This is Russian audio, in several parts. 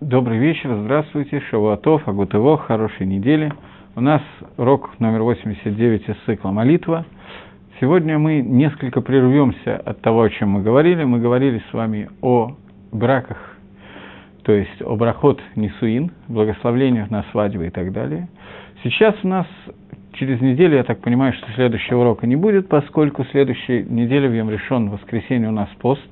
Добрый вечер, здравствуйте, Шавуатов, Агутево, хорошей недели. У нас урок номер 89 из цикла «Молитва». Сегодня мы несколько прервемся от того, о чем мы говорили. Мы говорили с вами о браках, то есть о брахот Нисуин, благословлениях на свадьбы и так далее. Сейчас у нас через неделю, я так понимаю, что следующего урока не будет, поскольку следующей неделе в Йом решен воскресенье у нас пост,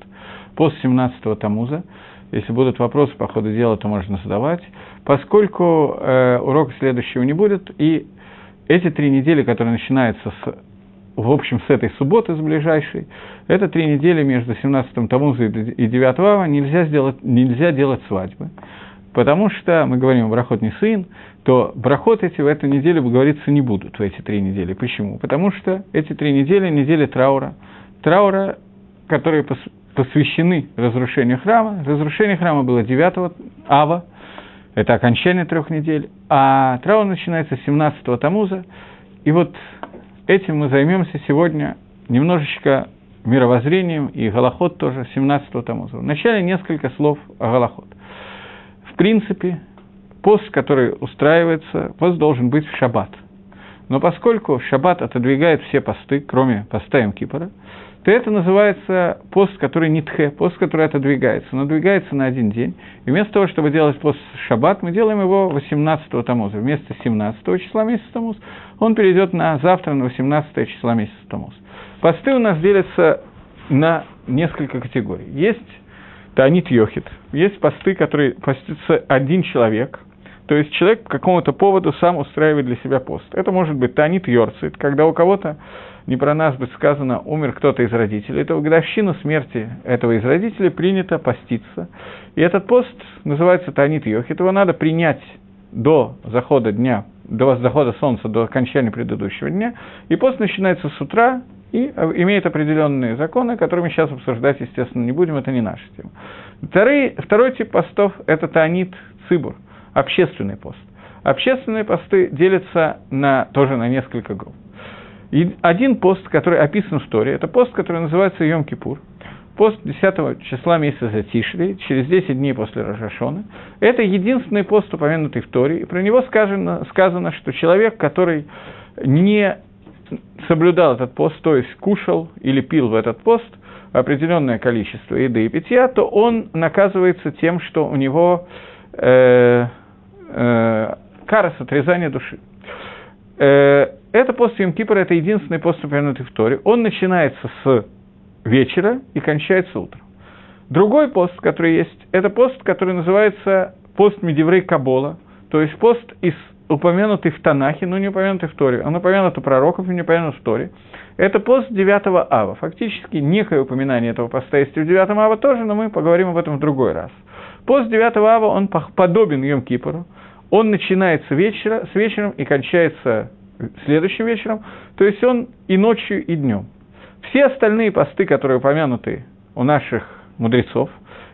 пост 17-го Тамуза. Если будут вопросы по ходу дела, то можно задавать. Поскольку э, урока следующего не будет, и эти три недели, которые начинаются с, в общем с этой субботы, с ближайшей, это три недели между 17-м Тамуза и 9 Ава, нельзя, сделать, нельзя делать свадьбы. Потому что мы говорим о брахот не сын, то брахот эти в эту неделю говориться не будут, в эти три недели. Почему? Потому что эти три недели – недели траура. Траура, которые посвящены разрушению храма. Разрушение храма было 9 ава, это окончание трех недель, а траур начинается 17-го Тамуза. И вот этим мы займемся сегодня немножечко мировоззрением и Галахот тоже 17-го Тамуза. Вначале несколько слов о Галахот. В принципе, пост, который устраивается, пост должен быть в шаббат. Но поскольку шаббат отодвигает все посты, кроме поста Кипора, то это называется пост, который не тхе, пост, который отодвигается, но двигается на один день. И вместо того, чтобы делать пост шаббат, мы делаем его 18-го Тамуза. Вместо 17 числа месяца Тамуз он перейдет на завтра, на 18 числа месяца Тамуз. Посты у нас делятся на несколько категорий. Есть Таанит Йохит, есть посты, которые постится один человек, то есть человек по какому-то поводу сам устраивает для себя пост. Это может быть Таанит Йорцит, когда у кого-то не про нас быть сказано, умер кто-то из родителей, то в годовщину смерти этого из родителей принято поститься. И этот пост называется Танит Йохит. Его надо принять до захода дня, до захода солнца, до окончания предыдущего дня. И пост начинается с утра и имеет определенные законы, которые мы сейчас обсуждать, естественно, не будем, это не наша тема. Второй, второй тип постов – это Танит Цибур, общественный пост. Общественные посты делятся на, тоже на несколько групп. И один пост, который описан в Торе, это пост, который называется Йом-Кипур. Пост 10 числа месяца Тишри, через 10 дней после Рожашона. Это единственный пост, упомянутый в Торе. И про него сказано, сказано, что человек, который не соблюдал этот пост, то есть кушал или пил в этот пост определенное количество еды и питья, то он наказывается тем, что у него э, э, кара с отрезания души. Э, это пост Йом Кипра, это единственный пост, упомянутый в Торе. Он начинается с вечера и кончается утром. Другой пост, который есть, это пост, который называется пост Медиврей Кабола, то есть пост из упомянутый в Танахе, но не упомянутый в Торе. Он упомянут у пророков и не упомянут в Торе. Это пост 9 ава. Фактически некое упоминание этого поста есть в 9 ава тоже, но мы поговорим об этом в другой раз. Пост 9 ава, он подобен Йом Кипору. Он начинается вечера, с вечером и кончается следующим вечером, то есть он и ночью, и днем. Все остальные посты, которые упомянуты у наших мудрецов,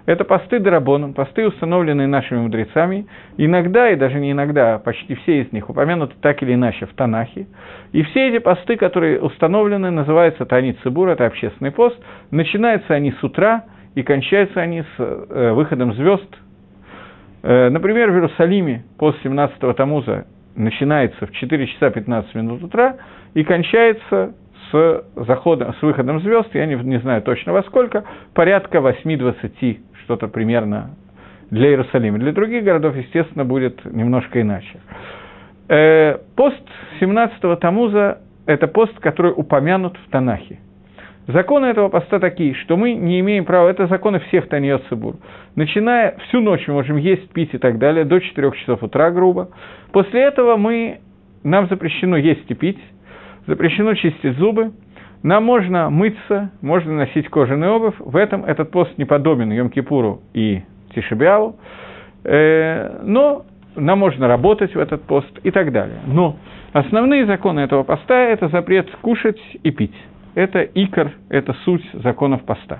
это посты Дарабоном, посты, установленные нашими мудрецами. Иногда, и даже не иногда, а почти все из них упомянуты так или иначе в Танахе. И все эти посты, которые установлены, называются Танит Цибур, это общественный пост. Начинаются они с утра и кончаются они с э, выходом звезд. Э, например, в Иерусалиме пост 17-го Тамуза начинается в 4 часа 15 минут утра и кончается с, заходом, с выходом звезд, я не, не знаю точно во сколько, порядка 8-20, что-то примерно для Иерусалима. Для других городов, естественно, будет немножко иначе. Э, пост 17-го Тамуза – это пост, который упомянут в Танахе. Законы этого поста такие, что мы не имеем права, это законы всех Таньот Цибур. Начиная всю ночь мы можем есть, пить и так далее, до 4 часов утра, грубо. После этого мы, нам запрещено есть и пить, запрещено чистить зубы, нам можно мыться, можно носить кожаный обувь. В этом этот пост не подобен Йом-Кипуру и Тишебиаву. Э, но нам можно работать в этот пост и так далее. Но основные законы этого поста – это запрет кушать и пить это икор, это суть законов поста.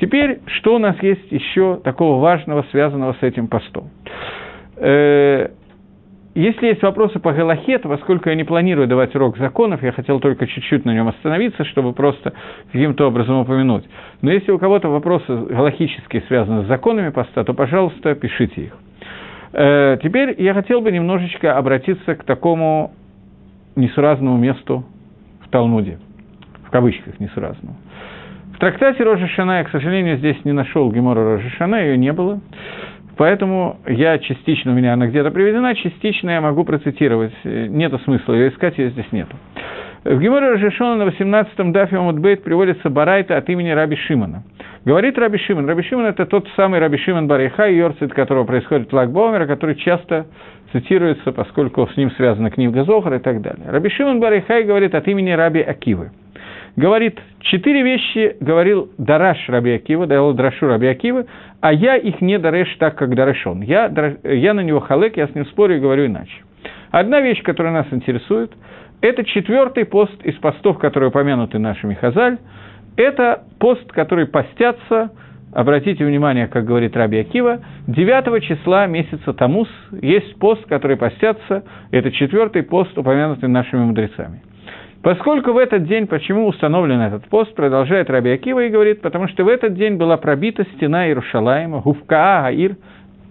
Теперь, что у нас есть еще такого важного, связанного с этим постом? Э, если есть вопросы по Галахе, то поскольку я не планирую давать урок законов, я хотел только чуть-чуть на нем остановиться, чтобы просто каким-то образом упомянуть. Но если у кого-то вопросы галахические связаны с законами поста, то, пожалуйста, пишите их. Э, теперь я хотел бы немножечко обратиться к такому несуразному месту в Талмуде, в кавычках несуразному. В трактате Рожешана я, к сожалению, здесь не нашел Гемора Рожешана, ее не было. Поэтому я частично, у меня она где-то приведена, частично я могу процитировать. Нету смысла ее искать, ее здесь нету. В Геморе Рош а-Шона на 18-м дафе עמוד ב׳ приводится Барайта от имени Раби Шимона. Говорит Раби Шимон. Раби Шимон – это тот самый Раби Шимон Бар Йохай, йорцайт которого происходит в Лаг ба-Омер, который часто цитируется, поскольку с ним связана книга Зохар и так далее. Раби Шимон Бар Йохай говорит от имени Раби Акивы. Говорит, четыре вещи говорил דרש Раби Акива, давал Драшу Раби Акивы, а я их не דורש так, как דורש он. Я, я на него חולק, я с ним спорю и говорю иначе. Одна вещь, которая нас интересует, это четвертый пост из постов, которые упомянуты нашими Хазаль. Это пост, который постятся, обратите внимание, как говорит Раби Акива, 9 числа месяца Тамус есть пост, который постятся, это четвертый пост, упомянутый нашими мудрецами. Поскольку в этот день, почему установлен этот пост, продолжает Раби Акива и говорит, потому что в этот день была пробита стена Иерушалаема, Гувкаа Гаир,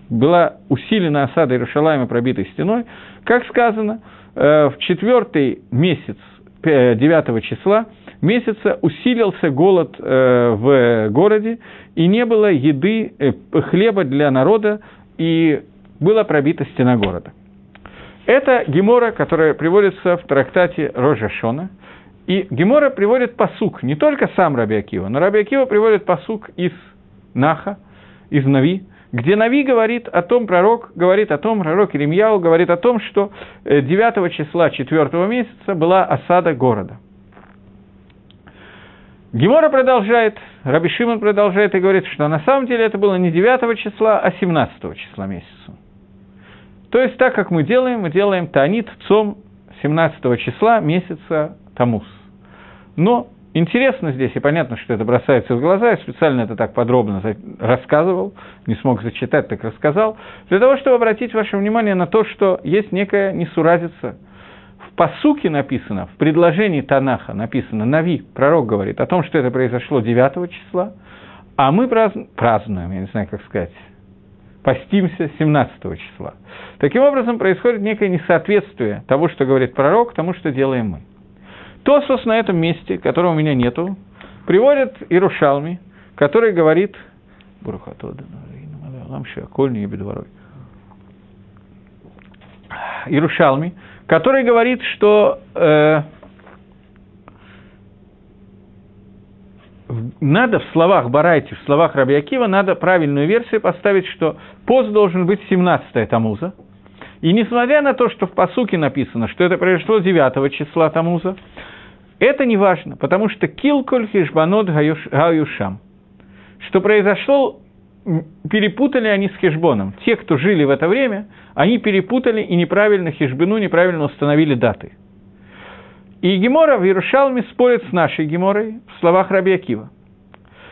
была усилена осада Иерушалаема пробитой стеной, как сказано, э, в четвертый месяц 9 числа месяца усилился голод э, в городе, и не было еды, э, хлеба для народа, и была пробита стена города. Это Гемора, которая приводится в трактате Рожа Шона. И Гемора приводит посук, не только сам Раби Акива, но Раби Акива приводит посук из Наха, из Нави, где Нави говорит о том, пророк говорит о том, пророк Иремьяу говорит о том, что 9 э, числа 4 месяца была осада города. Гемора продолжает, Раби Шимон продолжает и говорит, что на самом деле это было не 9 числа, а 17 числа месяца. То есть так, как мы делаем, мы делаем Таанит Цом 17 числа месяца Тамус. Но интересно здесь, и понятно, что это бросается в глаза, я специально это так подробно рассказывал, не смог зачитать, так рассказал, для того, чтобы обратить ваше внимание на то, что есть некая несуразица. В посуке написано, в предложении Танаха написано, Нави, пророк говорит о том, что это произошло 9 числа, а мы празднуем, я не знаю, как сказать, постимся 17 числа. Таким образом, происходит некое несоответствие того, что говорит пророк, тому, что делаем мы. Тосос на этом месте, которого у меня нету, приводит Ирушалми, который говорит Ирушалми, который говорит, что э, надо в словах Барайти, в словах Раби Акива, надо правильную версию поставить, что пост должен быть 17-я Тамуза. И несмотря на то, что в посуке написано, что это произошло 9 числа Тамуза, это не важно, потому что килкуль хишбанот гаюшам, что произошло, перепутали они с хижбоном. Те, кто жили в это время, они перепутали и неправильно хижбину, неправильно установили даты – и Гемора в Иерушалме спорит с нашей Геморой в словах Раби Акива.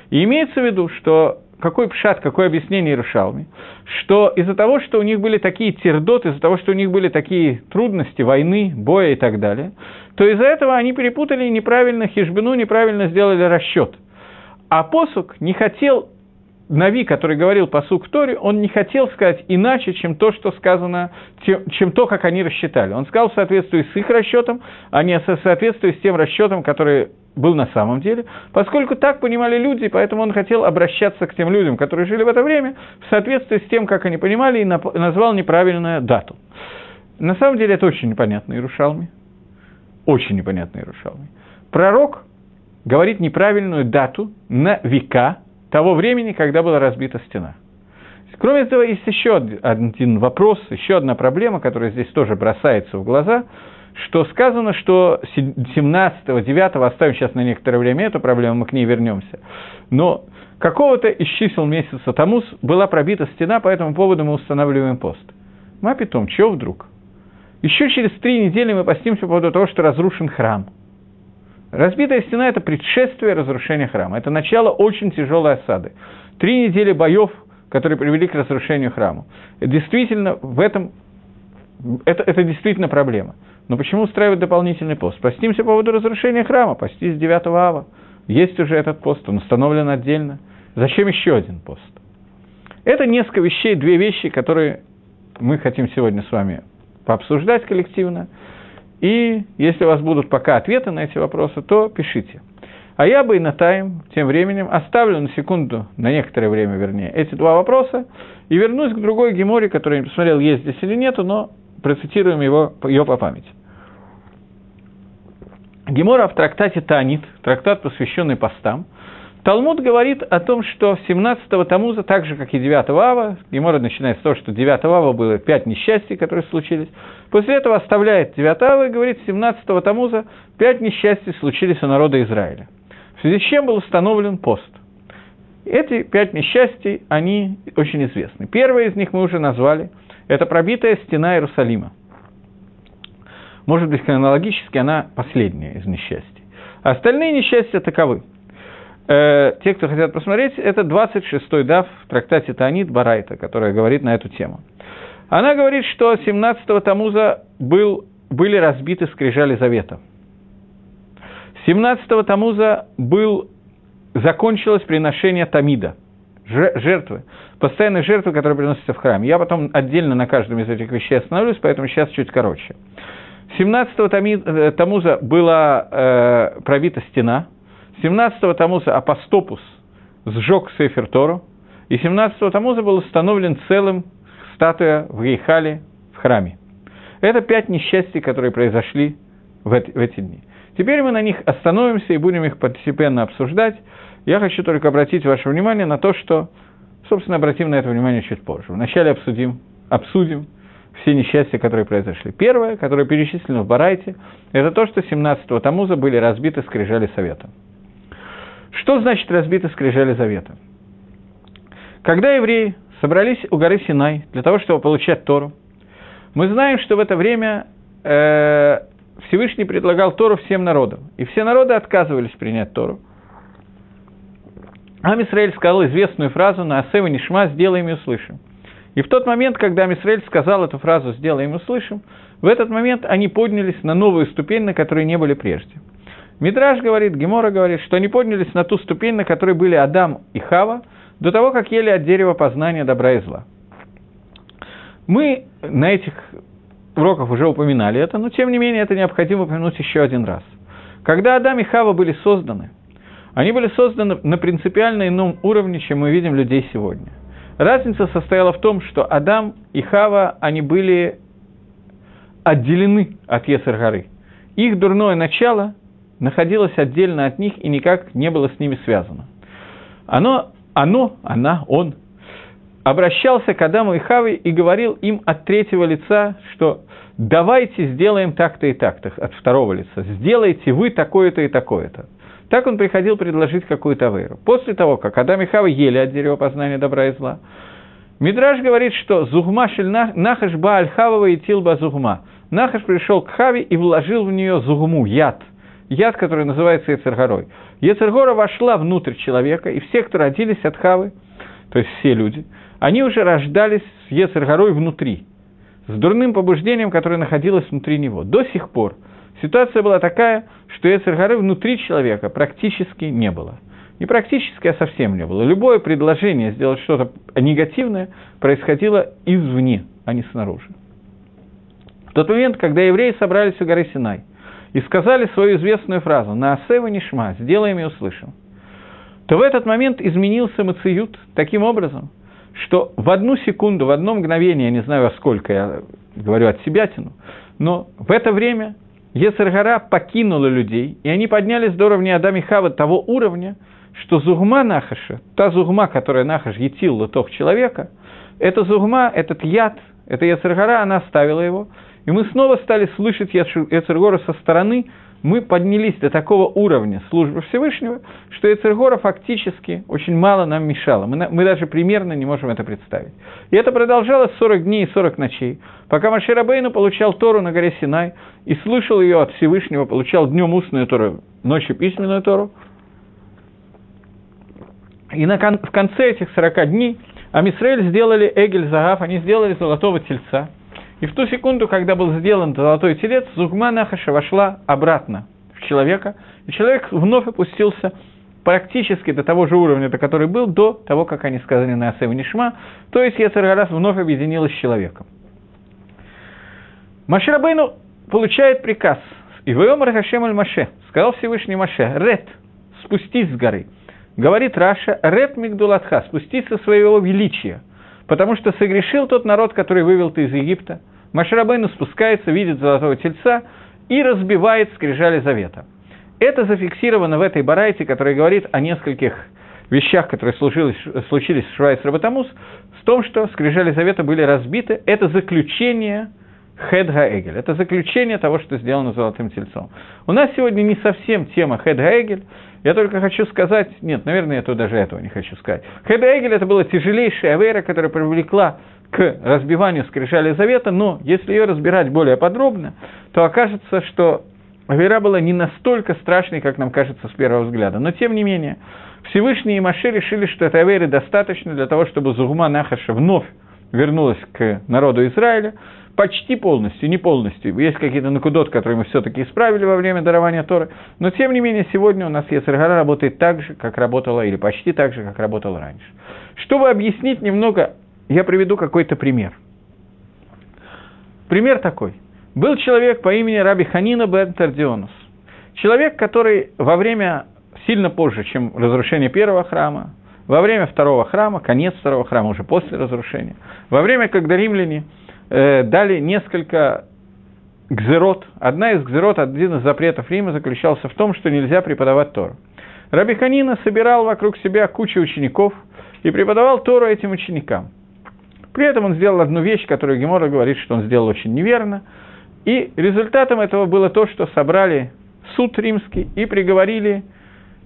И имеется в виду, что какой пшат, какое объяснение Иерушалме, что из-за того, что у них были такие тердоты, из-за того, что у них были такие трудности, войны, боя и так далее, то из-за этого они перепутали неправильно хижбину, неправильно сделали расчет. А посук не хотел Нави, который говорил по Торе, он не хотел сказать иначе, чем то, что сказано, чем то, как они рассчитали. Он сказал в соответствии с их расчетом, а не в соответствии с тем расчетом, который был на самом деле, поскольку так понимали люди, поэтому он хотел обращаться к тем людям, которые жили в это время, в соответствии с тем, как они понимали, и назвал неправильную дату. На самом деле это очень непонятно Иерушалме. Очень непонятно Иерушалме. Пророк говорит неправильную дату на века – того времени, когда была разбита стена. Кроме этого, есть еще один вопрос, еще одна проблема, которая здесь тоже бросается в глаза, что сказано, что 17-го, 9 оставим сейчас на некоторое время эту проблему, мы к ней вернемся, но какого-то из чисел месяца Тамус была пробита стена, по этому поводу мы устанавливаем пост. Мапитом, чего вдруг? Еще через три недели мы постимся по поводу того, что разрушен храм – Разбитая стена – это предшествие разрушения храма. Это начало очень тяжелой осады. Три недели боев, которые привели к разрушению храма. Действительно, в этом это, это действительно проблема. Но почему устраивать дополнительный пост? Постимся по поводу разрушения храма, постись 9 ава. Есть уже этот пост, он установлен отдельно. Зачем еще один пост? Это несколько вещей, две вещи, которые мы хотим сегодня с вами пообсуждать коллективно. И если у вас будут пока ответы на эти вопросы, то пишите. А я бы и на тайм тем временем оставлю на секунду, на некоторое время вернее, эти два вопроса и вернусь к другой геморе, которую я посмотрел, есть здесь или нету, но процитируем его, ее по памяти. Гемора в трактате Танит, трактат, посвященный постам, Талмуд говорит о том, что 17-го Тамуза, так же, как и 9-го Ава, Гемора начинает с того, что 9-го Ава было пять несчастий, которые случились, после этого оставляет 9 Ава и говорит, 17-го Тамуза пять несчастий случились у народа Израиля. В связи с чем был установлен пост. Эти пять несчастий, они очень известны. Первое из них мы уже назвали, это пробитая стена Иерусалима – может быть, хронологически она последняя из несчастий. Остальные несчастья таковы. Э, те, кто хотят посмотреть, это 26-й дав в трактате Таанит Барайта, которая говорит на эту тему. Она говорит, что 17-го Тамуза был, были разбиты скрижали завета. 17-го Тамуза был, закончилось приношение Тамида, жертвы, постоянной жертвы, которая приносится в храме. Я потом отдельно на каждом из этих вещей остановлюсь, поэтому сейчас чуть короче. 17-го э, Тамуза была э, пробита стена, 17-го Тамуза Апостопус сжег Сефер Тору, и 17-го Тамуза был установлен целым статуя в Гейхале, в храме. Это пять несчастий, которые произошли в эти, в эти дни. Теперь мы на них остановимся и будем их постепенно обсуждать. Я хочу только обратить ваше внимание на то, что, собственно, обратим на это внимание чуть позже. Вначале обсудим, обсудим все несчастья, которые произошли. Первое, которое перечислено в Барайте, это то, что 17-го Тамуза были разбиты скрижали Совета. Что значит разбиты скрижали Завета? Когда евреи собрались у горы Синай для того, чтобы получать Тору, мы знаем, что в это время э, Всевышний предлагал Тору всем народам, и все народы отказывались принять Тору. Ам Исраиль сказал известную фразу «На Асева Нишма сделаем и услышим». И в тот момент, когда Мисраэль сказал эту фразу «сделаем и услышим», в этот момент они поднялись на новую ступень, на которой не были прежде. Мидраж говорит, Гемора говорит, что они поднялись на ту ступень, на которой были Адам и Хава, до того, как ели от дерева познания добра и зла. Мы на этих уроках уже упоминали это, но тем не менее это необходимо упомянуть еще один раз. Когда Адам и Хава были созданы, они были созданы на принципиально ином уровне, чем мы видим людей сегодня – Разница состояла в том, что Адам и Хава, они были отделены от Ецер-горы. Их дурное начало находилось отдельно от них и никак не было с ними связано. Оно, оно, она, он обращался к Адаму и Хаве и говорил им от третьего лица, что давайте сделаем так-то и так-то, от второго лица, сделайте вы такое-то и такое-то. Так он приходил предложить какую-то веру. После того, как Адам и Хава ели от дерева познания добра и зла, Мидраж говорит, что Зугма шель Нахаш ба аль Хавава и Тилба Зугма. Нахаш пришел к Хаве и вложил в нее Зугму, яд. Яд, который называется Ецергорой. Ецергора вошла внутрь человека, и все, кто родились от Хавы, то есть все люди, они уже рождались с Ецергорой внутри, с дурным побуждением, которое находилось внутри него. До сих пор – Ситуация была такая, что Эцергары внутри человека практически не было. Не практически, а совсем не было. Любое предложение сделать что-то негативное происходило извне, а не снаружи. В тот момент, когда евреи собрались у горы Синай и сказали свою известную фразу «На асева нишма, сделаем и услышим», то в этот момент изменился Мациют таким образом, что в одну секунду, в одно мгновение, я не знаю, сколько я говорю от себя тяну, но в это время Ецергара покинула людей, и они поднялись до уровня Адама и Хава того уровня, что зугма Нахаша, та зугма, которая Нахаш етил лотов человека, эта зугма, этот яд, эта Ецергара, она оставила его, и мы снова стали слышать Ецергора со стороны, мы поднялись до такого уровня службы Всевышнего, что Эцергора фактически очень мало нам мешало. Мы, мы даже примерно не можем это представить. И это продолжалось 40 дней и 40 ночей, пока Маширабейну получал Тору на горе Синай и слышал ее от Всевышнего, получал днем устную Тору, ночью письменную Тору. И на, в конце этих 40 дней Амисраэль сделали Эгель Загав, они сделали золотого тельца – и в ту секунду, когда был сделан золотой телец, Зугма Нахаша вошла обратно в человека, и человек вновь опустился практически до того же уровня, до который был до того, как они сказали на Асев Нишма, то есть Ецаргарас вновь объединилась с человеком. Маширабейну получает приказ. И Веомар Хашем Аль Маше, сказал Всевышний Маше, Ред, спустись с горы. Говорит Раша, Ред Мигдулатха, спустись со своего величия, потому что согрешил тот народ, который вывел ты из Египта. Маширабейну спускается, видит золотого тельца и разбивает скрижали завета. Это зафиксировано в этой барайте, которая говорит о нескольких вещах, которые случились, случились в Швайс Рабатамус, в том, что скрижали завета были разбиты. Это заключение Хедга Эгель. Это заключение того, что сделано золотым тельцом. У нас сегодня не совсем тема Хедга Эгель. Я только хочу сказать, нет, наверное, я то даже этого не хочу сказать. Хедга Эгель это была тяжелейшая авера, которая привлекла к разбиванию скрижали завета, но если ее разбирать более подробно, то окажется, что Авера была не настолько страшной, как нам кажется с первого взгляда. Но тем не менее, Всевышний и Маше решили, что этой Аверы достаточно для того, чтобы Зугма Нахаша вновь вернулась к народу Израиля, почти полностью, не полностью. Есть какие-то накудот, которые мы все-таки исправили во время дарования Торы, но тем не менее сегодня у нас Ецергара работает так же, как работала, или почти так же, как работала раньше. Чтобы объяснить немного, я приведу какой-то пример. Пример такой. Был человек по имени Раби Ханина бен Тардионус. Человек, который во время, сильно позже, чем разрушение первого храма, во время второго храма, конец второго храма, уже после разрушения, во время, когда римляне э, дали несколько гзерот, одна из гзерот, один из запретов Рима заключался в том, что нельзя преподавать Тору. Раби Ханина собирал вокруг себя кучу учеников и преподавал Тору этим ученикам. При этом он сделал одну вещь, которую Гемора говорит, что он сделал очень неверно – и результатом этого было то, что собрали суд римский и приговорили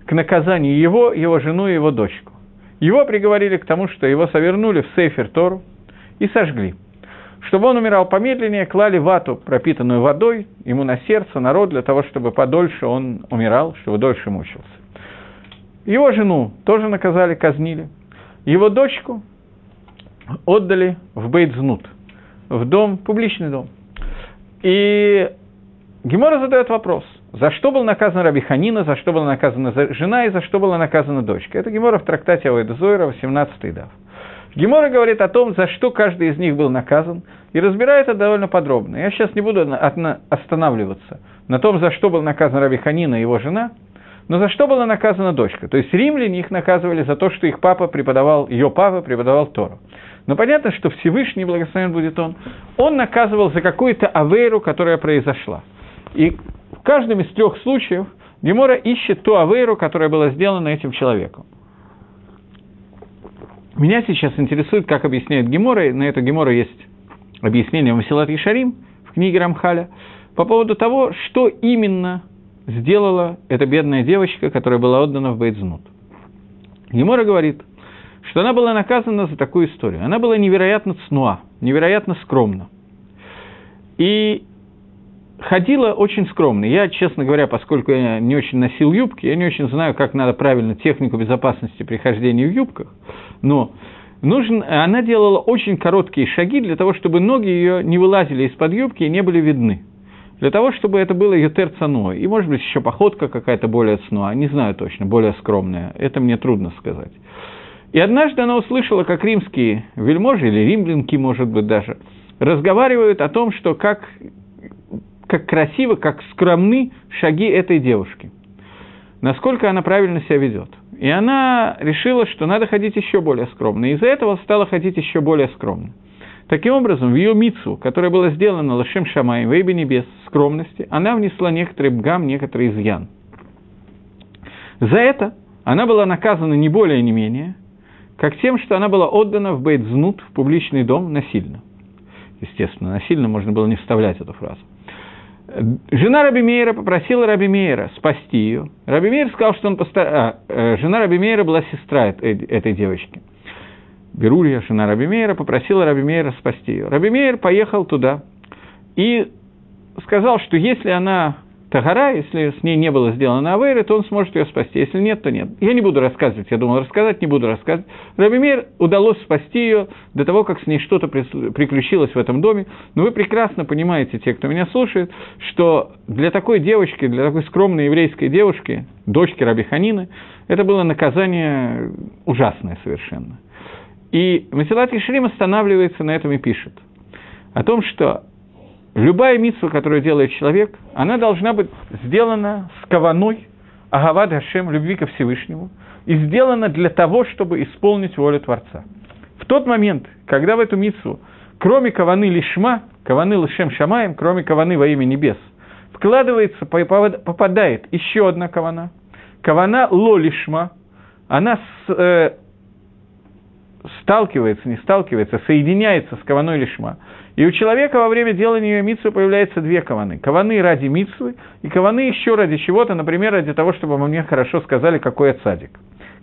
к наказанию его, его жену и его дочку. Его приговорили к тому, что его совернули в Сейфер Тору и сожгли. Чтобы он умирал помедленнее, клали вату, пропитанную водой, ему на сердце, на рот, для того, чтобы подольше он умирал, чтобы дольше мучился. Его жену тоже наказали, казнили. Его дочку отдали в Бейтзнут, в дом, публичный дом – и Гемора задает вопрос, за что был наказан Раби Ханина, за что была наказана жена и за что была наказана дочка. Это Гемора в трактате Авойда Зойра, 18 дав. Гемора говорит о том, за что каждый из них был наказан, и разбирает это довольно подробно. Я сейчас не буду останавливаться на том, за что был наказан Раби и его жена, но за что была наказана дочка. То есть римляне их наказывали за то, что их папа преподавал, ее папа преподавал Тору. Но понятно, что Всевышний, благословен будет он, он наказывал за какую-то авейру, которая произошла. И в каждом из трех случаев Гемора ищет ту авейру, которая была сделана этим человеком. Меня сейчас интересует, как объясняет Гемора, и на это Гемора есть объяснение Масилат Ишарим в книге Рамхаля, по поводу того, что именно сделала эта бедная девочка, которая была отдана в Бейдзнут. Гемора говорит, что она была наказана за такую историю. Она была невероятно цнуа, невероятно скромна. И ходила очень скромно. Я, честно говоря, поскольку я не очень носил юбки, я не очень знаю, как надо правильно технику безопасности при хождении в юбках, но нужен, она делала очень короткие шаги для того, чтобы ноги ее не вылазили из-под юбки и не были видны. Для того, чтобы это было ютер цаной. И, может быть, еще походка какая-то более цнуа, не знаю точно, более скромная. Это мне трудно сказать. И однажды она услышала, как римские вельможи, или римлянки, может быть, даже, разговаривают о том, что как, как красиво, как скромны шаги этой девушки. Насколько она правильно себя ведет. И она решила, что надо ходить еще более скромно. И из-за этого стала ходить еще более скромно. Таким образом, в ее мицу, которая была сделана Лашем Шамай, в Эйбе Небес, скромности, она внесла некоторый бгам, некоторый изъян. За это она была наказана не более, не менее, как тем, что она была отдана в Бейтзнут, в публичный дом, насильно. Естественно, насильно можно было не вставлять эту фразу. Жена Раби Мейера попросила Раби Мейера спасти ее. Раби Мейер сказал, что он постар... а, э, жена Раби Мейера была сестра этой девочки. Берулья, жена Раби Мейера, попросила Раби Мейера спасти ее. Раби Мейер поехал туда и сказал, что если она Тагара, если с ней не было сделано Авейры, то он сможет ее спасти. Если нет, то нет. Я не буду рассказывать, я думал рассказать, не буду рассказывать. Рабимир удалось спасти ее до того, как с ней что-то приключилось в этом доме. Но вы прекрасно понимаете, те, кто меня слушает, что для такой девочки, для такой скромной еврейской девушки, дочки Раби Ханины, это было наказание ужасное совершенно. И Масилат Ишрим останавливается на этом и пишет о том, что любая митсва, которую делает человек, она должна быть сделана с каваной, агавад Хашем, любви ко Всевышнему, и сделана для того, чтобы исполнить волю Творца. В тот момент, когда в эту митсву, кроме каваны лишма, каваны лишем шамаем, кроме каваны во имя небес, вкладывается, попадает еще одна кавана, кавана ло лишма, она с, э, сталкивается, не сталкивается, соединяется с каваной лишма. И у человека во время делания митсвы появляются две каваны. Каваны ради митсвы и каваны еще ради чего-то, например, ради того, чтобы мне хорошо сказали, какой я цадик,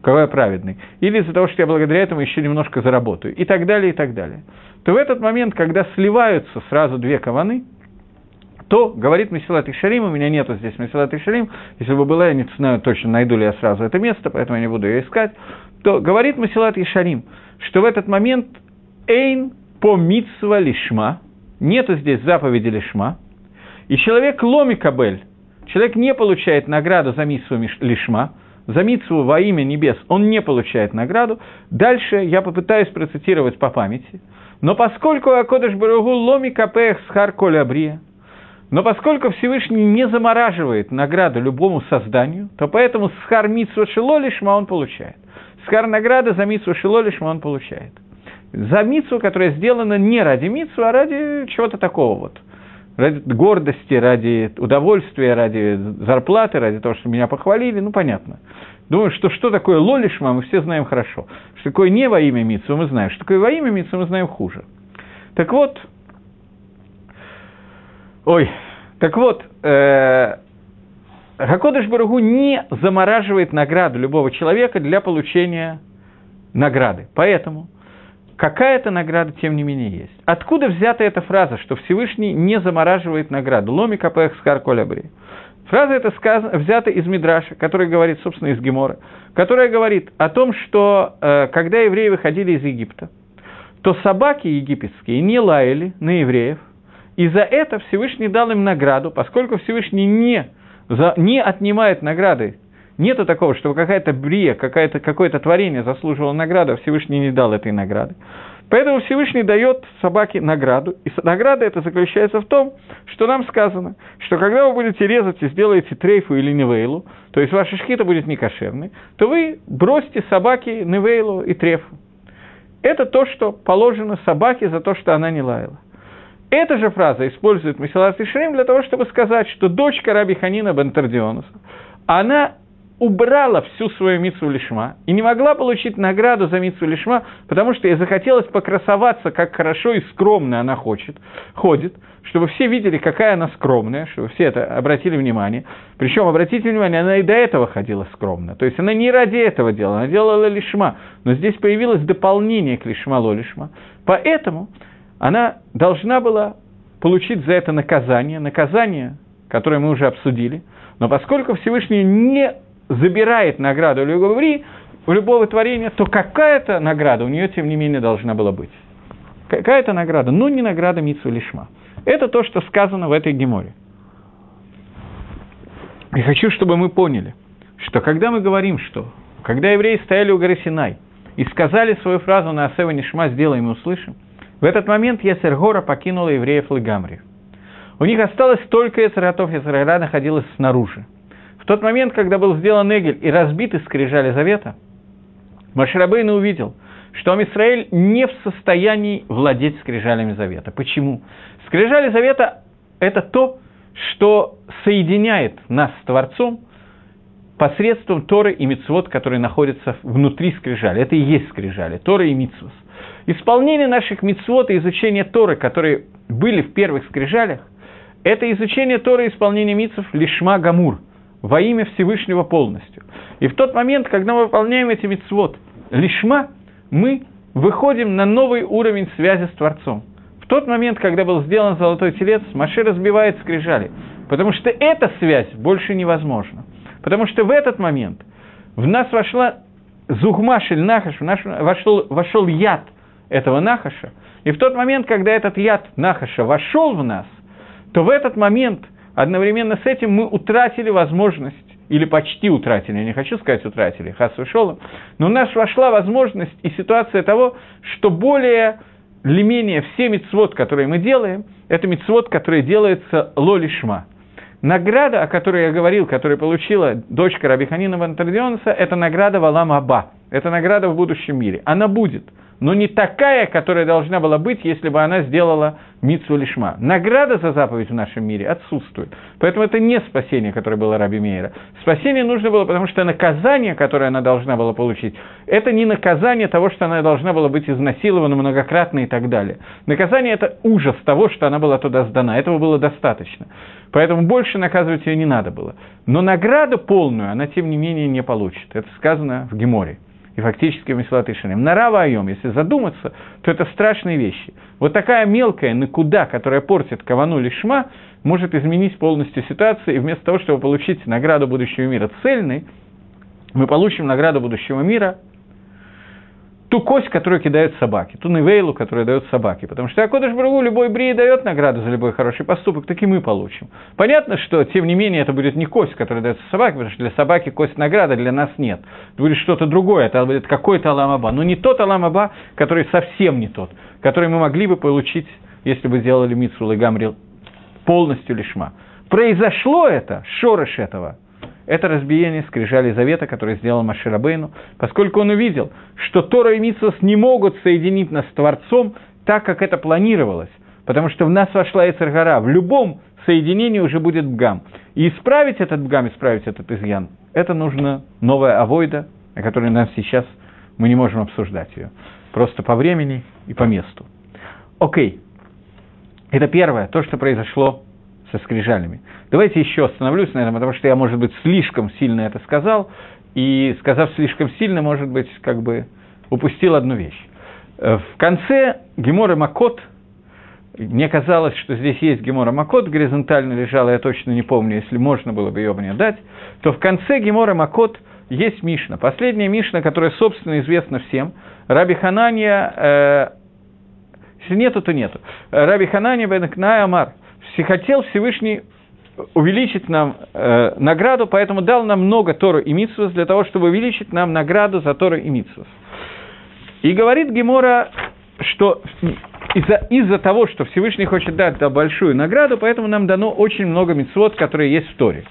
какой я праведный. Или из-за того, что я благодаря этому еще немножко заработаю. И так далее, и так далее. То в этот момент, когда сливаются сразу две каваны, то, говорит Месилат Ишарим, у меня нету здесь Месилат Ишарим, если бы была, я не знаю точно, найду ли я сразу это место, поэтому я не буду ее искать, то говорит Месилат Ишарим, что в этот момент Эйн по митсва лишма, нету здесь заповеди лишма, и человек ломи кабель, человек не получает награду за митсву лишма, за митсву во имя небес он не получает награду. Дальше я попытаюсь процитировать по памяти. Но поскольку Акодыш Баругу ломи капех схар коля брия, но поскольку Всевышний не замораживает награду любому созданию, то поэтому схар митсва шило лишма он получает. Схар награда за митсву шило лишма он получает за мицу, которая сделана не ради мицу, а ради чего-то такого вот. Ради гордости, ради удовольствия, ради зарплаты, ради того, что меня похвалили, ну, понятно. Думаю, что что такое лолишма, мы все знаем хорошо. Что такое не во имя Мицу, мы знаем. Что такое во имя Мицу, мы знаем хуже. Так вот, ой, так вот, э, Хакодыш Баругу не замораживает награду любого человека для получения награды. Поэтому какая-то награда, тем не менее, есть. Откуда взята эта фраза, что Всевышний не замораживает награду? Ломи капех скар колябри. Фраза эта сказана, взята из Мидраша, который говорит, собственно, из Гемора, которая говорит о том, что э, когда евреи выходили из Египта, то собаки египетские не лаяли на евреев, и за это Всевышний дал им награду, поскольку Всевышний не, за, не отнимает награды Нету такого, чтобы какая-то брия, какое-то какое творение заслуживало награду, а Всевышний не дал этой награды. Поэтому Всевышний дает собаке награду, и награда это заключается в том, что нам сказано, что когда вы будете резать и сделаете трейфу или невейлу, то есть ваша шхита будет некошерной, то вы бросьте собаке невейлу и трефу. Это то, что положено собаке за то, что она не лаяла. Эта же фраза использует Месилат Ишрим для того, чтобы сказать, что дочка Раби Ханина Бентардионуса, она убрала всю свою митсу лишма и не могла получить награду за митсу лишма, потому что ей захотелось покрасоваться, как хорошо и скромно она хочет, ходит, чтобы все видели, какая она скромная, чтобы все это обратили внимание. Причем, обратите внимание, она и до этого ходила скромно. То есть она не ради этого делала, она делала лишма. Но здесь появилось дополнение к лишма лишма. Поэтому она должна была получить за это наказание, наказание, которое мы уже обсудили. Но поскольку Всевышний не забирает награду любви, у любого творения, то какая-то награда у нее, тем не менее, должна была быть. Какая-то награда, но не награда Митсу Лишма. Это то, что сказано в этой геморе. И хочу, чтобы мы поняли, что когда мы говорим, что когда евреи стояли у горы Синай и сказали свою фразу на Асева Нишма «сделаем и услышим», в этот момент Ясергора покинула евреев Лагамри. У них осталось только Яцератов, Яцерара находилась снаружи – в тот момент, когда был сделан Эгель и разбиты скрижали завета, Маширабейна увидел, что Амисраэль не в состоянии владеть скрижалями завета. Почему? Скрижали завета – это то, что соединяет нас с Творцом посредством Торы и Мицвод, которые находятся внутри скрижали. Это и есть скрижали, Торы и Мицвод. Исполнение наших Мицвод и изучение Торы, которые были в первых скрижалях, это изучение Торы и исполнение Мицвод лишма гамур – во имя Всевышнего полностью. И в тот момент, когда мы выполняем эти мицвод лишма, мы выходим на новый уровень связи с Творцом. В тот момент, когда был сделан золотой телец, Маше разбивает скрижали, потому что эта связь больше невозможна. Потому что в этот момент в нас вошла зугмашель нахаш, в наш, вошел, вошел яд этого нахаша, и в тот момент, когда этот яд нахаша вошел в нас, то в этот момент – Одновременно с этим мы утратили возможность, или почти утратили, я не хочу сказать утратили, хас ушел, но у нас вошла возможность и ситуация того, что более или менее все мецвод, которые мы делаем, это мицвод, который делается лолишма. Награда, о которой я говорил, которую получила дочка Рабиханина Вантардионса, это награда Валам Аба. Это награда в будущем мире. Она будет – но не такая, которая должна была быть, если бы она сделала митсу лишма. Награда за заповедь в нашем мире отсутствует. Поэтому это не спасение, которое было Раби Мейера. Спасение нужно было, потому что наказание, которое она должна была получить, это не наказание того, что она должна была быть изнасилована многократно и так далее. Наказание – это ужас того, что она была туда сдана. Этого было достаточно. Поэтому больше наказывать ее не надо было. Но награду полную она, тем не менее, не получит. Это сказано в Геморе и фактически Месилат Ишарим. Нарава Айом, если задуматься, то это страшные вещи. Вот такая мелкая накуда, которая портит кавану лишма, может изменить полностью ситуацию, и вместо того, чтобы получить награду будущего мира цельной, мы получим награду будущего мира ту кость, которую кидают собаки, ту невейлу, которую дают собаки. Потому что Акодыш Брагу любой брии дает награду за любой хороший поступок, так и мы получим. Понятно, что, тем не менее, это будет не кость, которая дается собаке, потому что для собаки кость награда, для нас нет. Это будет что-то другое, это будет какой-то Аламаба. Но не тот Аламаба, который совсем не тот, который мы могли бы получить, если бы сделали Митсу Гамрил полностью лишма. Произошло это, шорыш этого – это разбиение скрижали завета, который сделал Маширабейну, поскольку он увидел, что Тора и Митсус не могут соединить нас с Творцом так, как это планировалось, потому что в нас вошла Эцергара. В любом соединении уже будет бгам. И исправить этот бгам, исправить этот изъян, это нужно новая авойда, о которой нам сейчас мы не можем обсуждать ее. Просто по времени и по месту. Окей. Это первое, то, что произошло со скрижалями. Давайте еще остановлюсь на этом, потому что я, может быть, слишком сильно это сказал, и, сказав слишком сильно, может быть, как бы упустил одну вещь. Э, в конце Гемора Макот, мне казалось, что здесь есть Гемора Макот, горизонтально лежала, я точно не помню, если можно было бы ее мне дать, то в конце Гемора Макот есть Мишна. Последняя Мишна, которая, собственно, известна всем. Раби Ханания, э, если нету, то нету. Раби Ханания бен Кнай Амар – хотел Всевышний увеличить нам э, награду, поэтому дал нам много Тору и Митсвос для того, чтобы увеличить нам награду за Тору и Митсвос. И говорит Гемора, что из-за из того, что Всевышний хочет дать да, большую награду, поэтому нам дано очень много митцвот, которые есть в Торе.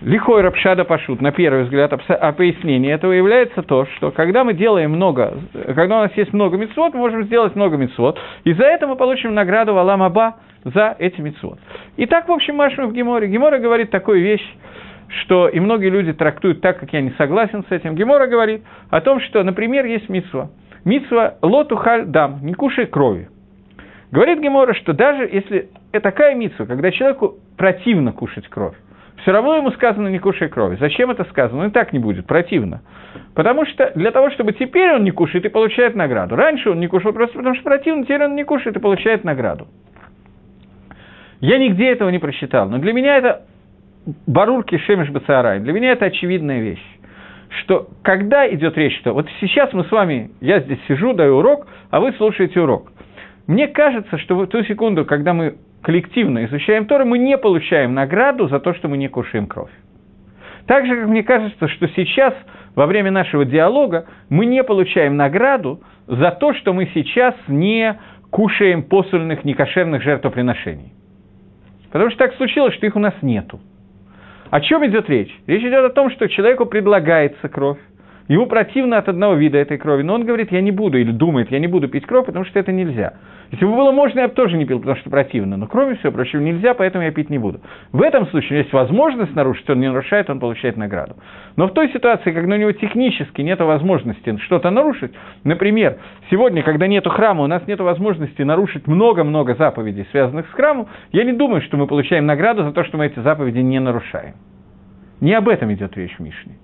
Лихой Рапшада Пашут, на первый взгляд, а пояснение этого является то, что когда мы делаем много, когда у нас есть много митцвот, мы можем сделать много митцвот, и за это мы получим награду в Алам Аба за эти митцвот. И так, в общем, Машма в Геморе. Гемора говорит такую вещь, что и многие люди трактуют так, как я не согласен с этим. Гемора говорит о том, что, например, есть митцва. Митцва лоту халь дам, не кушай крови. Говорит Гемора, что даже если это такая митцва, когда человеку противно кушать кровь, все равно ему сказано не кушай крови. Зачем это сказано? Он и так не будет, противно. Потому что для того, чтобы теперь он не кушает и получает награду. Раньше он не кушал просто потому, что противно, теперь он не кушает и получает награду. Я нигде этого не прочитал, но для меня это барурки шемеш бацарай, для меня это очевидная вещь что когда идет речь, что вот сейчас мы с вами, я здесь сижу, даю урок, а вы слушаете урок. Мне кажется, что в ту секунду, когда мы коллективно изучаем Тору, мы не получаем награду за то, что мы не кушаем кровь. Так же, как мне кажется, что сейчас, во время нашего диалога, мы не получаем награду за то, что мы сейчас не кушаем посольных, некошерных жертвоприношений. Потому что так случилось, что их у нас нету. О чем идет речь? Речь идет о том, что человеку предлагается кровь, Ему противно от одного вида этой крови, но он говорит, я не буду, или думает, я не буду пить кровь, потому что это нельзя. Если бы было можно, я бы тоже не пил, потому что противно, но кроме всего прочего нельзя, поэтому я пить не буду. В этом случае есть возможность нарушить, он не нарушает, он получает награду. Но в той ситуации, когда у него технически нет возможности что-то нарушить, например, сегодня, когда нет храма, у нас нет возможности нарушить много-много заповедей, связанных с храмом, я не думаю, что мы получаем награду за то, что мы эти заповеди не нарушаем. Не об этом идет речь в Мишне.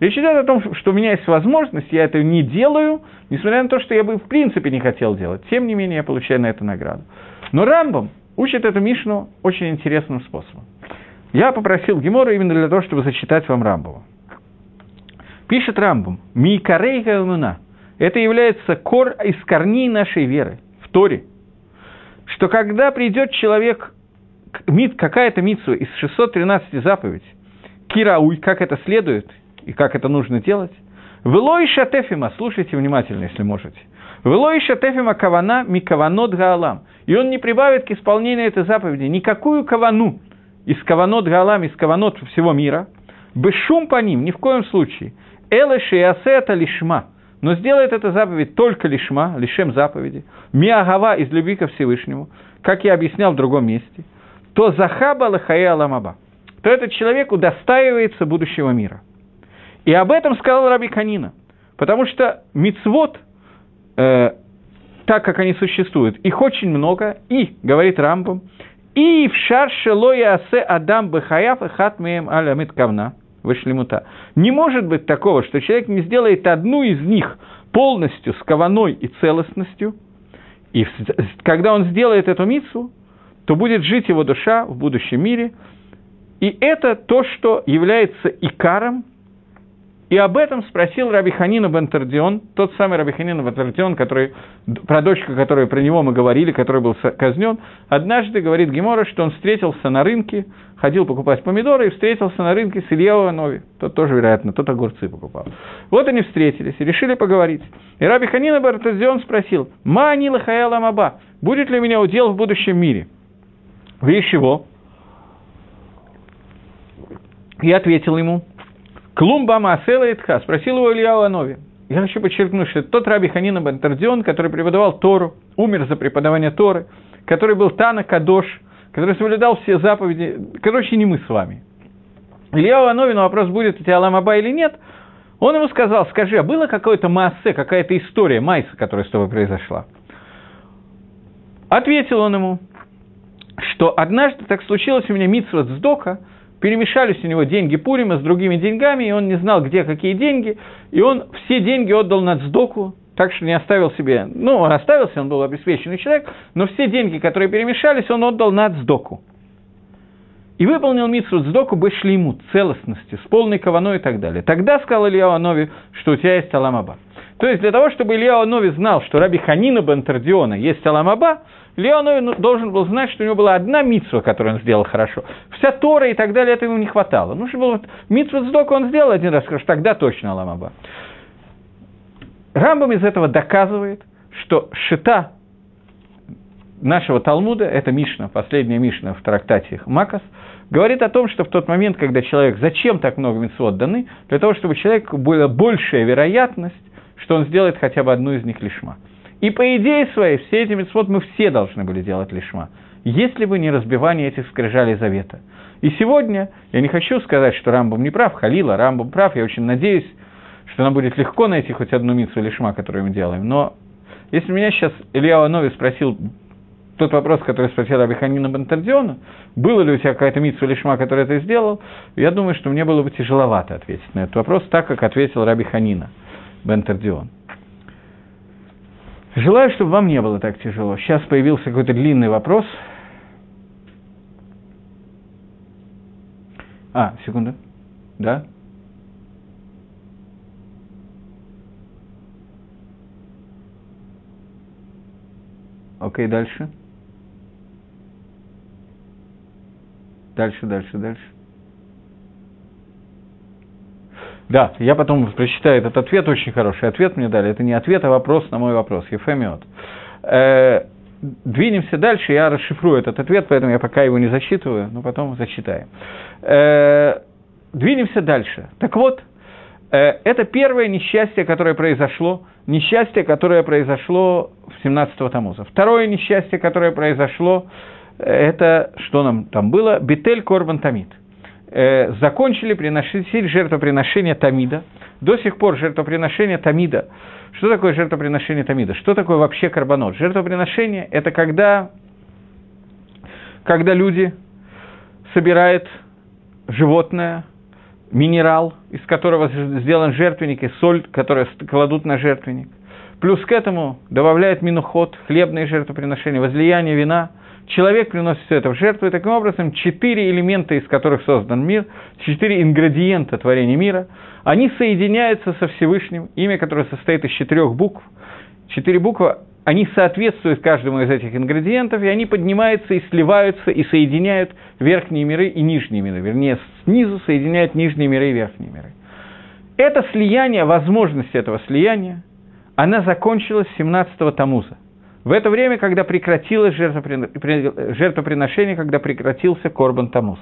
Речь идет о том, что у меня есть возможность, я это не делаю, несмотря на то, что я бы в принципе не хотел делать. Тем не менее, я получаю на это награду. Но Рамбам учит эту Мишну очень интересным способом. Я попросил Гемора именно для того, чтобы зачитать вам Рамбова. Пишет Рамбам, «Микарейка луна» – это является кор из корней нашей веры, в Торе, что когда придет человек, какая-то митсу из 613 заповедей, кирауй, как это следует – и как это нужно делать? Велой шатефима, слушайте внимательно, если можете. Велой шатефима кавана микаванот гаалам. и он не прибавит к исполнению этой заповеди никакую кавану из каванот галам, из каванот всего мира, бешум по ним, ни в коем случае, элэши и асета лишма, но сделает эту заповедь только лишма, лишем заповеди, миагава из любви ко Всевышнему, как я объяснял в другом месте, то захаба лахая аламаба, то этот человек удостаивается будущего мира. И об этом сказал Раби Канина, потому что мицвод, э, так как они существуют, их очень много, и, говорит Рамбам, и в шарше лоя асе адам бахаяф и хатмеем алямит кавна, вышлемута. Не может быть такого, что человек не сделает одну из них полностью с каваной и целостностью, и когда он сделает эту мицу, то будет жить его душа в будущем мире. И это то, что является икаром и об этом спросил Раби Ханина Бентардион, тот самый Раби Ханина Бентардион, который, про дочку, которую про него мы говорили, который был казнен. Однажды, говорит Гемора, что он встретился на рынке, ходил покупать помидоры и встретился на рынке с Ильяу Нови. Тот тоже, вероятно, тот огурцы покупал. Вот они встретились и решили поговорить. И Раби Ханина Бентардион спросил, «Ма анила хаяла маба, будет ли у меня удел в будущем мире?» Вы чего? И ответил ему, Клумба Маасела Итха, спросил его Илья Анови. Я хочу подчеркнуть, что тот Раби Ханина Бантардион, который преподавал Тору, умер за преподавание Торы, который был Тана Кадош, который соблюдал все заповеди. Короче, не мы с вами. Илья Анови на вопрос, будет у тебя Аламаба или нет, он ему сказал, скажи, а было какое-то массе, какая-то история Майса, которая с тобой произошла? Ответил он ему, что однажды так случилось у меня митсва Сдока, перемешались у него деньги Пурима с другими деньгами, и он не знал, где какие деньги, и он все деньги отдал на Цдоку, так что не оставил себе, ну, он оставился, он был обеспеченный человек, но все деньги, которые перемешались, он отдал на Цдоку. И выполнил митсу Цдоку ему целостности, с полной каваной и так далее. Тогда сказал Илья Анови, что у тебя есть Аламаба. То есть для того, чтобы Илья Анови знал, что Раби Ханина Бентардиона есть Аламаба, Леоновин должен был знать, что у него была одна митсва, которую он сделал хорошо. Вся Тора и так далее, этого ему не хватало. Ну, что было, вот, митсва Сдока он сделал один раз, хорошо, тогда точно Аламаба. Рамбам из этого доказывает, что шита нашего Талмуда, это Мишна, последняя Мишна в трактате Макас, говорит о том, что в тот момент, когда человек, зачем так много митцвот даны, для того, чтобы у человека была большая вероятность, что он сделает хотя бы одну из них лишма. И по идее своей, все эти митцвот мы все должны были делать лишма, если бы не разбивание этих скрижалей завета. И сегодня я не хочу сказать, что Рамбом не прав, Халила, Рамбом прав, я очень надеюсь, что нам будет легко найти хоть одну митцву лишма, которую мы делаем. Но если меня сейчас Илья Нови спросил тот вопрос, который спросил Абиханина Бантардиона, было ли у тебя какая-то митсу лишма, которая это сделал, я думаю, что мне было бы тяжеловато ответить на этот вопрос, так как ответил Раби Ханина Бентардион. Желаю, чтобы вам не было так тяжело. Сейчас появился какой-то длинный вопрос. А, секунду. Да? Окей, дальше. Дальше, дальше, дальше. Да, я потом прочитаю этот ответ, очень хороший ответ мне дали. Это не ответ, а вопрос на мой вопрос. Ефемиот. Э, двинемся дальше, я расшифрую этот ответ, поэтому я пока его не зачитываю, но потом зачитаем. Э, двинемся дальше. Так вот, э, это первое несчастье, которое произошло, несчастье, которое произошло в 17-го Тамуза. Второе несчастье, которое произошло, это, что нам там было, Бетель Корбан Тамид э, закончили приносить жертвоприношение Тамида. До сих пор жертвоприношение Тамида. Что такое жертвоприношение Тамида? Что такое вообще карбонот? Жертвоприношение – это когда, когда люди собирают животное, минерал, из которого сделан жертвенник, и соль, которую кладут на жертвенник. Плюс к этому добавляют минуход, хлебные жертвоприношения, возлияние вина – человек приносит это в жертву, и таким образом четыре элемента, из которых создан мир, четыре ингредиента творения мира, они соединяются со Всевышним, имя которое состоит из четырех букв. Четыре буквы, они соответствуют каждому из этих ингредиентов, и они поднимаются и сливаются, и соединяют верхние миры и нижние миры. Вернее, снизу соединяют нижние миры и верхние миры. Это слияние, возможность этого слияния, она закончилась 17-го Тамуза. В это время, когда прекратилось жертвоприношение, когда прекратился Корбан Тамус.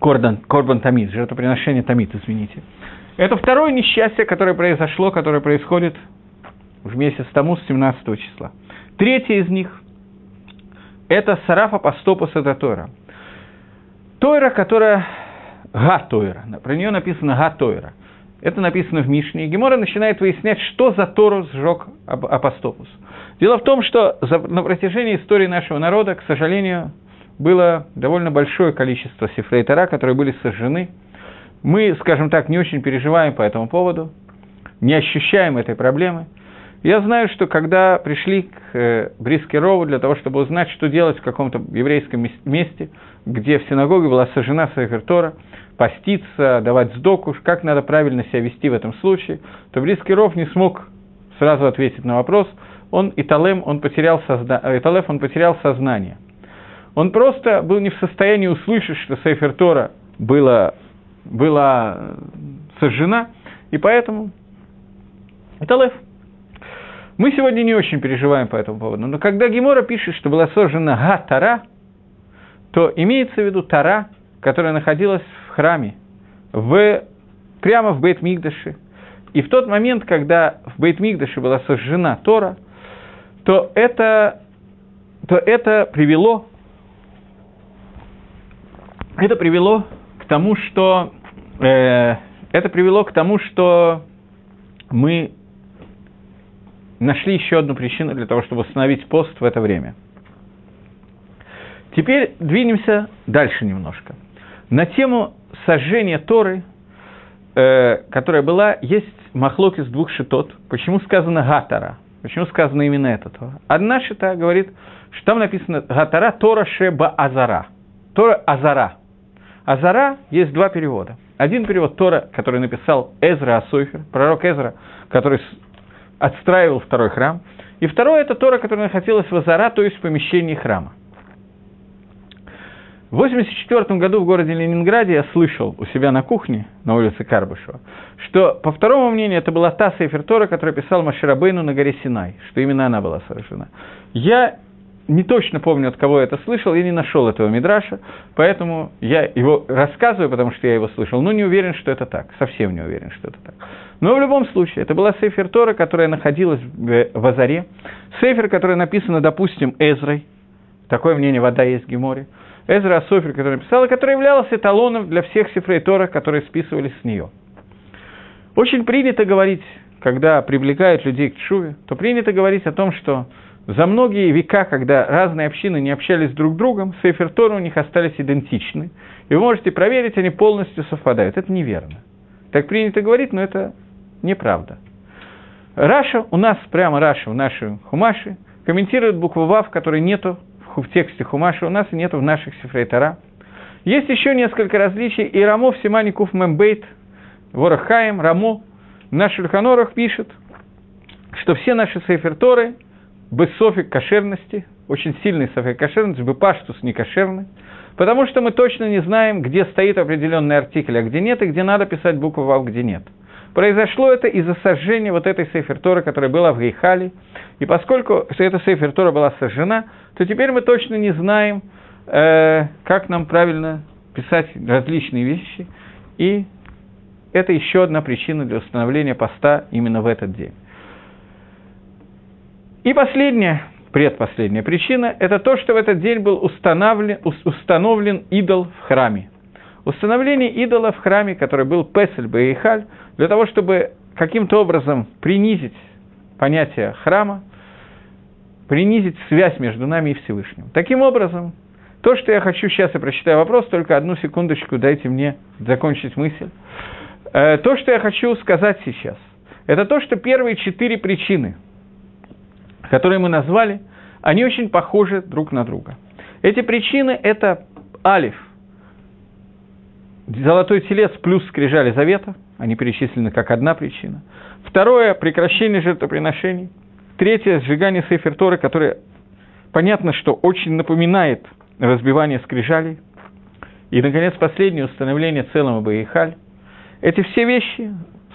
Корбан, Корбан Тамид, жертвоприношение Тамид, извините. Это второе несчастье, которое произошло, которое происходит в месяц Тамус 17 числа. Третье из них – это Сарафа Пастопус это Тора. Тойра, которая Га Тойра, про нее написано Га Тойра. Это написано в Мишне. И Гемора начинает выяснять, что за Тору сжег Апостопус. Дело в том, что на протяжении истории нашего народа, к сожалению, было довольно большое количество сифрей Тора, которые были сожжены – мы, скажем так, не очень переживаем по этому поводу, не ощущаем этой проблемы. Я знаю, что когда пришли к э, Брискерову для того, чтобы узнать, что делать в каком-то еврейском месте, где в синагоге была сожжена Сайфертора, поститься, давать сдоку, как надо правильно себя вести в этом случае, то Брискеров не смог сразу ответить на вопрос. Он, Италем, он потерял, созна... Италев, он потерял сознание. Он просто был не в состоянии услышать, что Сейфертора было была сожжена, и поэтому это лев. Мы сегодня не очень переживаем по этому поводу, но когда Гемора пишет, что была сожжена Га-Тара, то имеется в виду Тара, которая находилась в храме, в, прямо в Бейт-Мигдаше. И в тот момент, когда в Бейт-Мигдаше была сожжена Тора, то это, то это привело это привело к тому, что э, это привело к тому, что мы нашли еще одну причину для того, чтобы установить пост в это время. Теперь двинемся дальше немножко. На тему сожжения Торы, э, которая была, есть махлок из двух шитот. Почему сказано Гатара? Почему сказано именно это Тора? Одна шита говорит, что там написано Гатара Тора Шеба Азара. Тора Азара. Азара есть два перевода – один перевод Тора, который написал Эзра Асойфер, пророк Эзра, который отстраивал второй храм. И второе – это Тора, которая находилась в Азара, то есть в помещении храма. В 1984 году в городе Ленинграде я слышал у себя на кухне, на улице Карбышева, что, по второму мнению, это была та Сейфер Тора, которую писал Маширабейну на горе Синай, что именно она была совершена. Я не точно помню, от кого я это слышал, я не нашел этого мидраша, поэтому я его рассказываю, потому что я его слышал, но не уверен, что это так, совсем не уверен, что это так. Но в любом случае, это была Сейфер Тора, которая находилась в Азаре, Сейфер, которая написана, допустим, Эзрой, такое мнение «Вода есть Геморе», Эзра Асофер, который написал, и который являлся эталоном для всех Сифрей Тора, которые списывались с нее. Очень принято говорить, когда привлекают людей к Чуве, то принято говорить о том, что за многие века, когда разные общины не общались друг с другом, Сейфер Тора у них остались идентичны. И вы можете проверить, они полностью совпадают. Это неверно. Так принято говорить, но это неправда. Раши, у нас прямо Раши в нашей Хумаше, комментирует букву Вав, которой нету в тексте Хумаши, у нас и нету в наших ספרי תורה. Есть еще несколько различий, и Рамо в Симане קוף מם בית, в אורח חיים, Рамо, наших שולחן ערוך пишет, что все наши Сейфер Торы – בספק кошерности, очень сильный ספק кошерности, בפשטות не кошерный, потому что мы точно не знаем, где стоит определенный артикль, а где нет, и где надо писать букву «вав», где нет. Произошло это из-за сожжения вот этой сейфертора, которая была в Гейхале, и поскольку эта сейфертора была сожжена, то теперь мы точно не знаем, э, как нам правильно писать различные вещи, и это еще одна причина для установления поста именно в этот день. И последняя, предпоследняя причина – это то, что в этот день был установлен, установлен идол в храме. Установление идола в храме, который был Песель Бейхаль, для того, чтобы каким-то образом принизить понятие храма, принизить связь между нами и Всевышним. Таким образом, то, что я хочу сейчас, я прочитаю вопрос, только одну секундочку, дайте мне закончить мысль. Э, то, что я хочу сказать сейчас, это то, что первые четыре причины – которые мы назвали, они очень похожи друг на друга. Эти причины – это алиф, золотой телец плюс скрижали завета, они перечислены как одна причина. Второе – прекращение жертвоприношений. Третье – сжигание Сейфер Торы, которое, понятно, что очень напоминает разбивание скрижалей. И, наконец, последнее – установление целого Баихаль. Эти все вещи,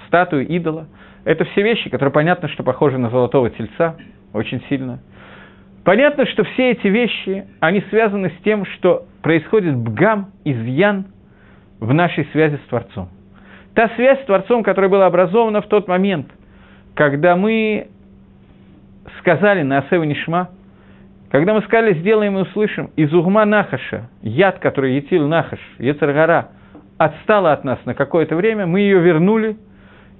статуи идола, Это все вещи, которые понятно, что похожи на золотого тельца, очень сильно. Понятно, что все эти вещи, они связаны с тем, что происходит бгам, изъян в нашей связи с Творцом. Та связь с Творцом, которая была образована в тот момент, когда мы сказали на Асева Нишма, когда мы сказали, сделаем и услышим, из угма Нахаша, яд, который етил Нахаш, Ецаргара, отстала от нас на какое-то время, мы ее вернули,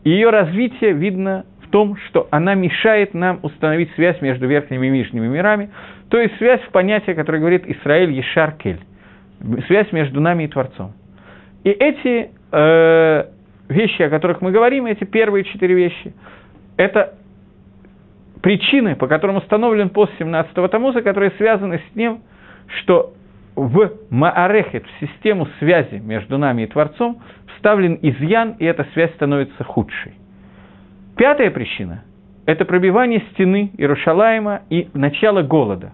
и ее развитие видно в том, что она мешает нам установить связь между верхними и нижними мирами, то есть связь в понятии, которое говорит Исраиль Ешаркель, связь между нами и Творцом. И эти э, вещи, о которых мы говорим, эти первые четыре вещи, это причины, по которым установлен пост 17-го Тамуза, которые связаны с тем, что в Маарехет, в систему связи между нами и Творцом, вставлен изъян, и эта связь становится худшей. Пятая причина – это пробивание стены Иерушалаема и начало голода.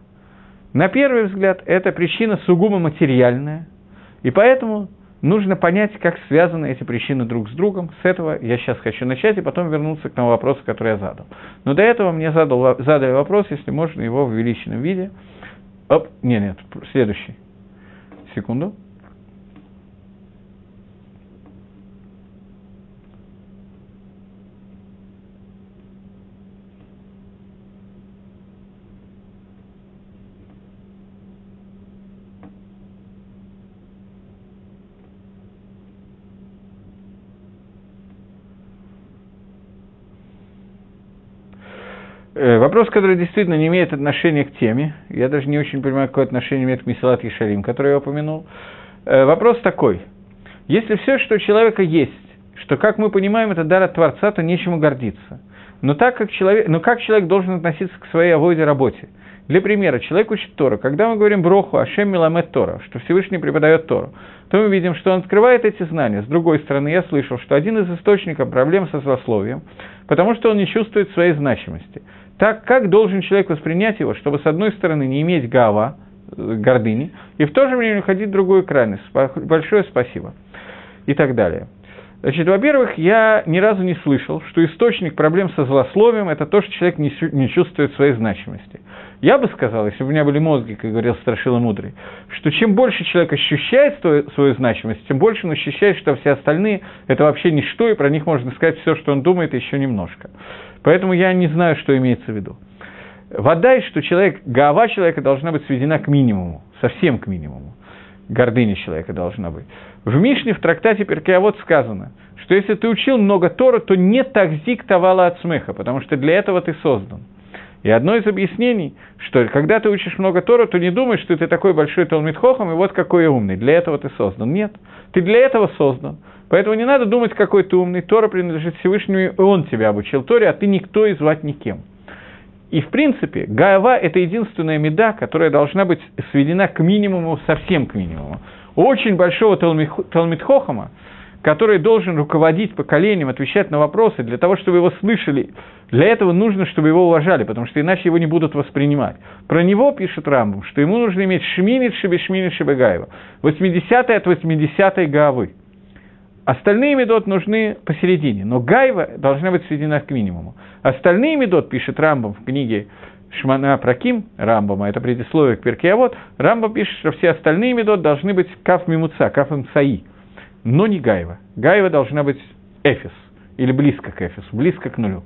На первый взгляд, эта причина сугубо материальная, и поэтому нужно понять, как связаны эти причины друг с другом. С этого я сейчас хочу начать и потом вернуться к тому вопросу, который я задал. Но до этого мне задал, задали вопрос, если можно, его в увеличенном виде. Оп, нет, нет, следующий. Секунду. Вопрос, который действительно не имеет отношения к теме, я даже не очень понимаю, какое отношение имеет к Мисалат Ешарим, который я упомянул. Э, вопрос такой. Если все, что у человека есть, что, как мы понимаем, это дар от Творца, то нечему гордиться. Но, так как человек, но как человек должен относиться к своей авойде работе? Для примера, человек учит Тору. Когда мы говорим Броху, Ашем Миламет Тора, что Всевышний преподает Тору, то мы видим, что он открывает эти знания. С другой стороны, я слышал, что один из источников проблем со злословием, потому что он не чувствует своей значимости – так как должен человек воспринять его, чтобы с одной стороны не иметь гава, э, гордыни, и в то же время уходить в другую крайность. Большое спасибо. И так далее. Значит, во-первых, я ни разу не слышал, что источник проблем со злословием – это то, что человек не чувствует своей значимости. Я бы сказал, если бы у меня были мозги, как говорил Страшила Мудрый, что чем больше человек ощущает свою, свою значимость, тем больше он ощущает, что все остальные – это вообще ничто, и про них можно сказать все, что он думает, еще немножко. Поэтому я не знаю, что имеется в виду. Вода, что человек, голова человека должна быть сведена к минимуму, совсем к минимуму. Гордыня человека должна быть. В Мишне, в трактате Перкеавод сказано, что если ты учил много Тора, то не такзик тавала от смеха, потому что для этого ты создан. И одно из объяснений, что когда ты учишь много Тора, то не думай, что ты такой большой Талмитхохом, и вот какой умный. Для этого ты создан. Нет, ты для этого создан. Поэтому не надо думать, какой ты умный. Тора принадлежит Всевышнему, и он тебя обучил Торе, а ты никто и звать никем. И, в принципе, Гаава – это единственная меда, которая должна быть сведена к минимуму, совсем к минимуму. У очень большого Талмитхохама, который должен руководить поколением, отвечать на вопросы, для того, чтобы его слышали, для этого нужно, чтобы его уважали, потому что иначе его не будут воспринимать. Про него пишет Рамбам, что ему нужно иметь шминит шебе шминит шебегаева, 80 от 80 Гаавы. Остальные медот нужны посередине, но гайва должна быть сведена к минимуму. Остальные медот, пишет Рамбам в книге Шмана Праким Рамбама, это предисловие к Перкеавод, Рамбам пишет, что все остальные медот должны быть каф мимуца, каф мцаи, но не гайва. Гайва должна быть эфис, или близко к эфису, близко к нулю.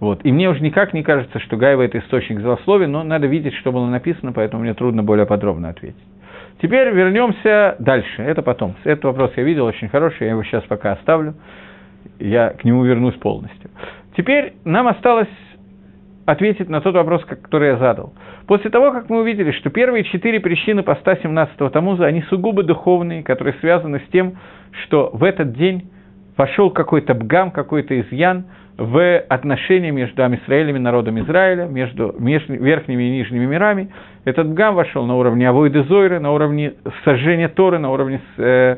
Вот. И мне уже никак не кажется, что Гайва – это источник злословия, но надо видеть, что было написано, поэтому мне трудно более подробно ответить. Теперь вернемся дальше. Это потом. Этот вопрос я видел очень хороший, я его сейчас пока оставлю. Я к нему вернусь полностью. Теперь нам осталось ответить на тот вопрос, который я задал. После того, как мы увидели, что первые четыре причины поста 17-го Тамуза, они сугубо духовные, которые связаны с тем, что в этот день пошел какой-то бгам, какой-то изъян – в отношения между Амисраэлем и народом Израиля, между верхними и нижними мирами. Этот гам вошел на уровне Авойды Зойры, на уровне сожжения Торы, на уровне э,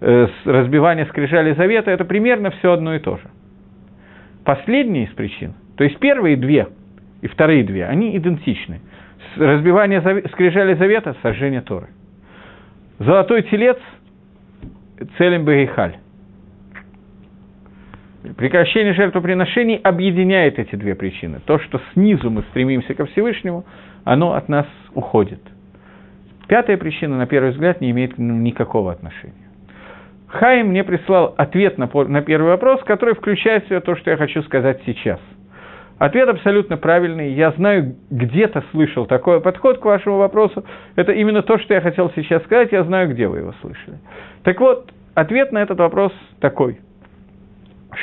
э, разбивания скрижали Завета. Это примерно все одно и то же. Последние из причин, то есть первые две и вторые две, они идентичны. Разбивание скрижали Завета, сожжение Торы. Золотой телец, целем Бегейхаль прекращение жертвоприношений объединяет эти две причины. То, что снизу мы стремимся ко Всевышнему, оно от нас уходит. Пятая причина, на первый взгляд, не имеет никакого отношения. Хайм мне прислал ответ на, на первый вопрос, который включает в себя то, что я хочу сказать сейчас. Ответ абсолютно правильный. Я знаю, где-то слышал такой подход к вашему вопросу. Это именно то, что я хотел сейчас сказать. Я знаю, где вы его слышали. Так вот, ответ на этот вопрос такой,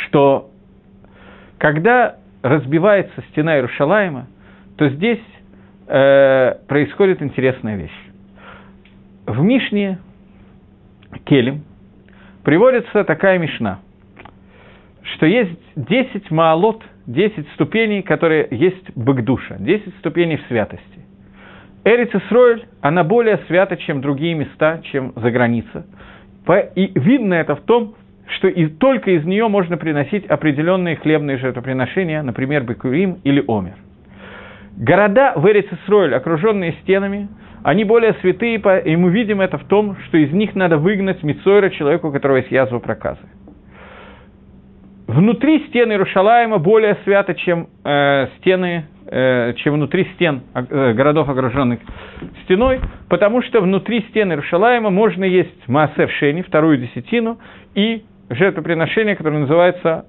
что когда разбивается стена Иерушалаема, то здесь э, происходит интересная вещь. В Мишне Келем приводится такая мишна, что есть 10 маалот, 10 ступеней, которые есть быкдуша, 10 ступеней в святости. Эриц Исроэль, она более свята, чем другие места, чем за граница. И видно это в том, что и только из нее можно приносить определенные хлебные жертвоприношения, например, Бекурим или Омер. Города в Исроэль, окруженные стенами, они более святые, и мы видим это в том, что из них надо выгнать Мицойра, человеку, у которого есть язва проказы. Внутри стены Иерушалаема более свято, чем э, стены, э, чем внутри стен э, городов, окруженных стеной, потому что внутри стены Иерушалаема можно есть מעשר שני, вторую десятину, и жертвоприношение, которое называется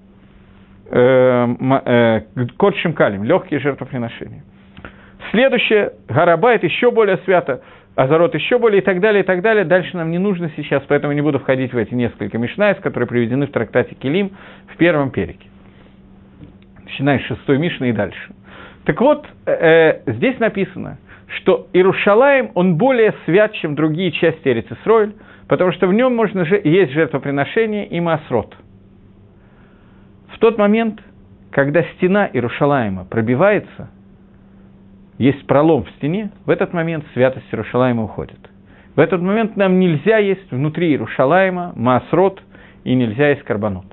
э, э, קדשים קלים, легкие жертвоприношения. Следующее, הר הבית еще более свято, עזרה еще более и так далее, и так далее. Дальше нам не нужно сейчас, поэтому не буду входить в эти несколько משניות, которые приведены в трактате Келим в первом перике. Начиная с шестой мишны и дальше. Так вот, э, здесь написано, что Иерушалаем, он более свят, чем другие части Эрицисройль, потому что в нем можно же есть жертвоприношение и масрот. В тот момент, когда стена Иерушалаема пробивается, есть пролом в стене, в этот момент святость Иерушалаема уходит. В этот момент нам нельзя есть внутри Иерушалаема масрот и нельзя есть карбонот.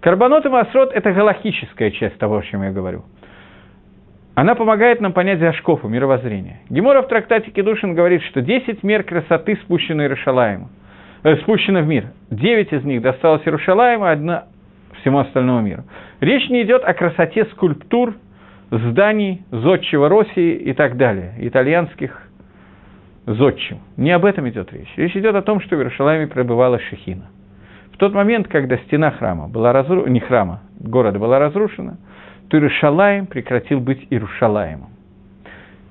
Карбонот и масрот – это галахическая часть того, о чем я говорю. Она помогает нам понять Зашкофу, мировоззрение. Гемора в трактате Кедушин говорит, что 10 мер красоты спущены Иерушалаему, э, спущено в мир. 9 из них досталось Иерушалаему, одна всему остальному миру. Речь не идет о красоте скульптур – зданий зодчего России и так далее, итальянских зодчим. Не об этом идет речь. Речь идет о том, что в Иерушалайме пребывала Шехина. В тот момент, когда стена храма была разрушена, не храма, города была разрушена, то Иерушалаем прекратил быть Иерушалаемом.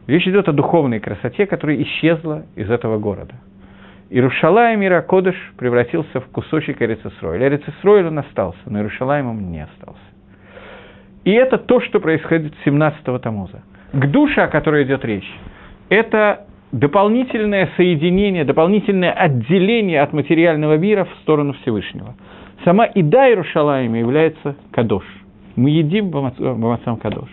Речь идет о духовной красоте, которая исчезла из этого города. Иерушалаем Иракодыш превратился в кусочек Эрицесроиля. Эрицесроиль он остался, но Иерушалаем он не остался. И это то, что происходит 17-го Тамуза. К душе, о которой идет речь, это дополнительное соединение, дополнительное отделение от материального мира в сторону Всевышнего. Сама Ида Иерушалаема является Кадош. Мы едим Бамацам Кадош.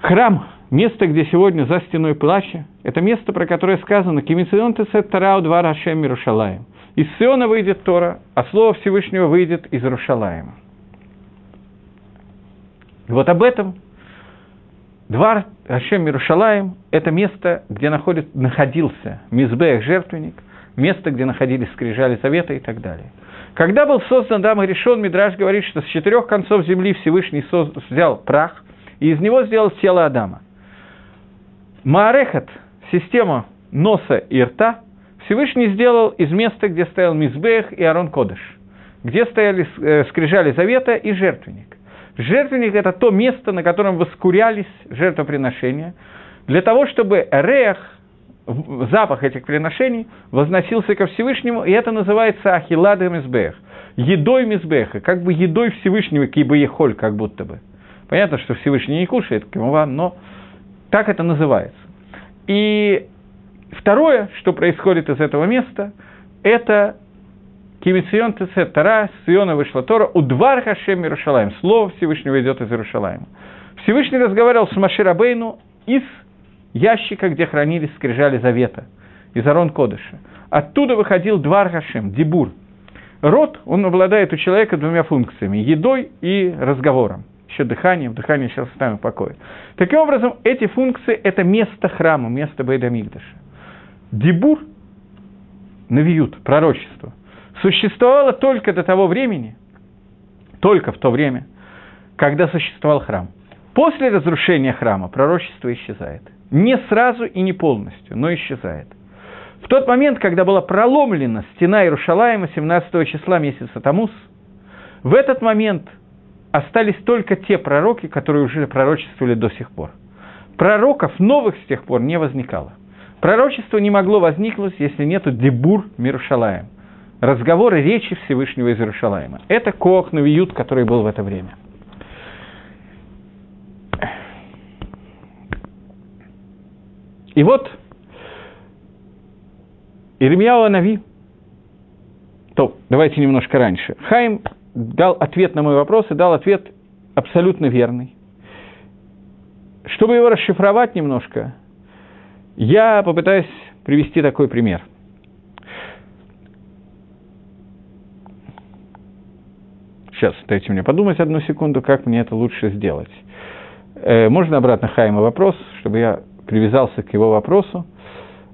Храм, место, где сегодня за стеной плача, это место, про которое сказано «Кимицион тесет тарау два Рашем Иерушалаем». Из Сиона выйдет Тора, а Слово Всевышнего выйдет из Иерушалаема. И вот об этом Двар Ашем Мирушалаем – это место, где находит, находился Мизбех жертвенник, место, где находились скрижали завета и так далее. Когда был создан Адам решен, Мидраш говорит, что с четырех концов земли Всевышний соз... взял прах и из него сделал тело Адама. Маарехат, система носа и рта, Всевышний сделал из места, где стоял Мизбех и Арон Кодыш, где стояли э, скрижали завета и жертвенник. Жертвенник – это то место, на котором воскурялись жертвоприношения, для того, чтобы рех, запах этих приношений, возносился ко Всевышнему, и это называется ахилада мизбех, едой мизбеха, как бы едой Всевышнего, кибо ехоль, как будто бы. Понятно, что Всевышний не кушает, но так это называется. И второе, что происходит из этого места, это Кимицион Тесет Тара, с Иона вышла Тора, у Двар Хашем Иерушалаем. Слово Всевышнего идет из Иерушалаема. Всевышний разговаривал с Маширабейну из ящика, где хранились скрижали завета, из Арон Кодыша. Оттуда выходил Двар Хашем, Дибур. Рот, он обладает у человека двумя функциями – едой и разговором. Еще дыханием, дыхание сейчас оставим в покое. Таким образом, эти функции – это место храма, место Бейдамигдаша. Дибур – навиют, пророчество – существовало только до того времени, только в то время, когда существовал храм. После разрушения храма пророчество исчезает. Не сразу и не полностью, но исчезает. В тот момент, когда была проломлена стена Иерушалаема 17 числа месяца Тамус, в этот момент остались только те пророки, которые уже пророчествовали до сих пор. Пророков новых с тех пор не возникало. Пророчество не могло возникнуть, если нет дебур Мирушалаем. Разговоры, речи Всевышнего из Иерушалаема. Это Коах Навиют, который был в это время. И вот Ирмияу Нави, то давайте немножко раньше. Хайм дал ответ на мой вопрос и дал ответ абсолютно верный. Чтобы его расшифровать немножко, я попытаюсь привести такой пример. Сейчас, дайте мне подумать одну секунду, как мне это лучше сделать. Э, можно обратно Хайма вопрос, чтобы я привязался к его вопросу.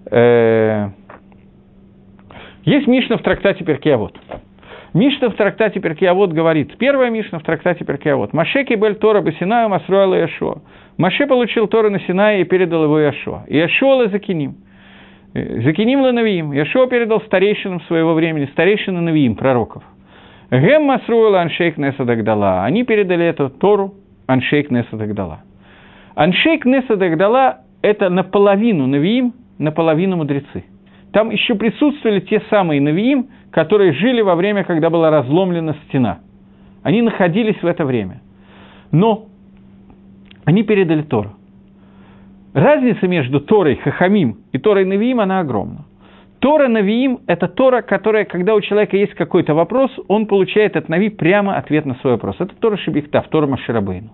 Э, есть Мишна в трактате Перкиавод. Мишна в трактате Перкиавод говорит, первая Мишна в трактате Перкиавод, «Машеки бель Тора басинаю масруала Яшуа». Маше получил Тору на Синае и передал его Яшуа. Яшуа Закиним. Э, Ланавиим. Яшуа передал старейшинам своего времени, старейшинам Навиим, пророков. Гем Масруэла Аншейк Неса Дагдала. Они передали эту Тору Аншейк Неса Дагдала. Аншейк Неса Дагдала – это наполовину Навиим, наполовину мудрецы. Там еще присутствовали те самые Навиим, которые жили во время, когда была разломлена стена. Они находились в это время. Но они передали Тору. Разница между Торой Хахамим и Торой Навиим, она огромна. Тора Навиим – это Тора, которая, когда у человека есть какой-то вопрос, он получает от Нави прямо ответ на свой вопрос. Это Тора Шибихтав, Тора Маширабейну.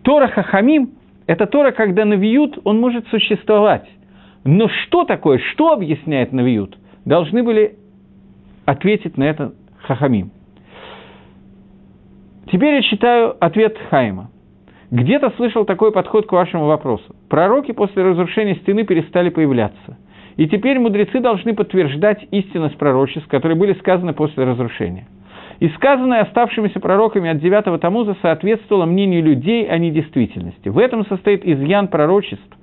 Тора Хахамим – это Тора, когда Навиют, он может существовать. Но что такое, что объясняет Навиют, должны были ответить на это Хахамим. Теперь я читаю ответ Хайма. Где-то слышал такой подход к вашему вопросу. Пророки после разрушения стены перестали появляться. И теперь мудрецы должны подтверждать истинность пророчеств, которые были сказаны после разрушения. И сказанное оставшимися пророками от 9 Тамуза соответствовало мнению людей, а не действительности. В этом состоит изъян пророчеств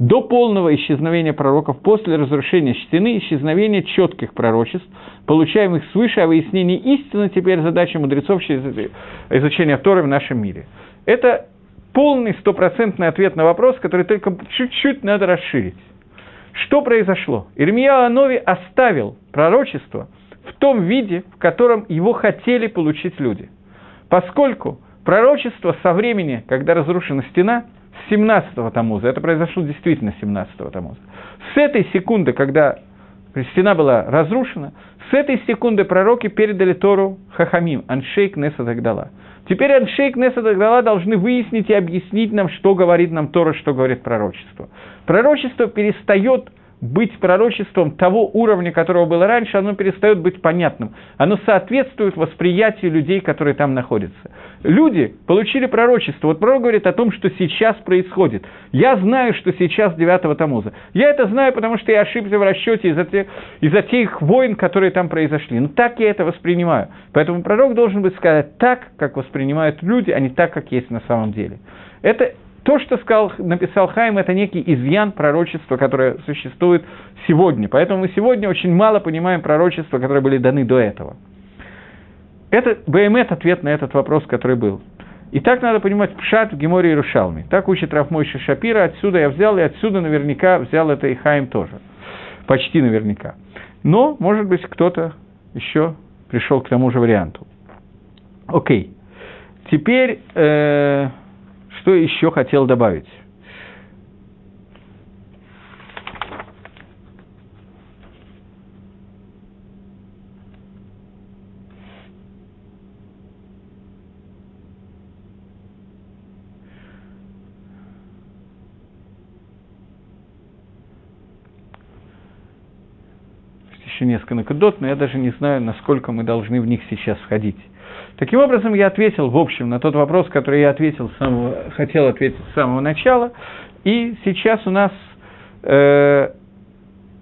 до полного исчезновения пророков после разрушения стены, исчезновения четких пророчеств, получаемых свыше, а выяснение истины теперь задача мудрецов через изучение Торы в нашем мире. Это полный стопроцентный ответ на вопрос, который только чуть-чуть надо расширить. Что произошло? Ирмия Анови оставил пророчество в том виде, в котором его хотели получить люди. Поскольку пророчество со времени, когда разрушена стена, с 17-го Тамуза, это произошло действительно 17-го Тамуза, с этой секунды, когда стена была разрушена, с этой секунды пророки передали Тору Хахамим, Аншейк Неса Дагдала. Теперь Аншейк Неса Дагдала должны выяснить и объяснить нам, что говорит нам Тора, что говорит пророчество. Пророчество перестает быть пророчеством того уровня, которого было раньше, оно перестает быть понятным. Оно соответствует восприятию людей, которые там находятся. Люди получили пророчество. Вот пророк говорит о том, что сейчас происходит. Я знаю, что сейчас 9 Тамуза. Я это знаю, потому что я ошибся в расчете из-за тех, из тех войн, которые там произошли. Но так я это воспринимаю. Поэтому пророк должен быть сказать так, как воспринимают люди, а не так, как есть на самом деле. Это то, что сказал, написал Хайм, это некий изъян пророчества, которое существует сегодня. Поэтому мы сегодня очень мало понимаем пророчества, которые были даны до этого. Это БМЭТ ответ на этот вопрос, который был. И так надо понимать Пшат в Геморе и Рушалме. Так учит Рафмойши Шапира, отсюда я взял, и отсюда наверняка взял это и Хайм тоже. Почти наверняка. Но, может быть, кто-то еще пришел к тому же варианту. Окей. Теперь... Э- что еще хотел добавить? еще несколько накидот, но я даже не знаю, насколько мы должны в них сейчас входить. Таким образом, я ответил, в общем, на тот вопрос, который я ответил самого, хотел ответить с самого начала. И сейчас у нас, э,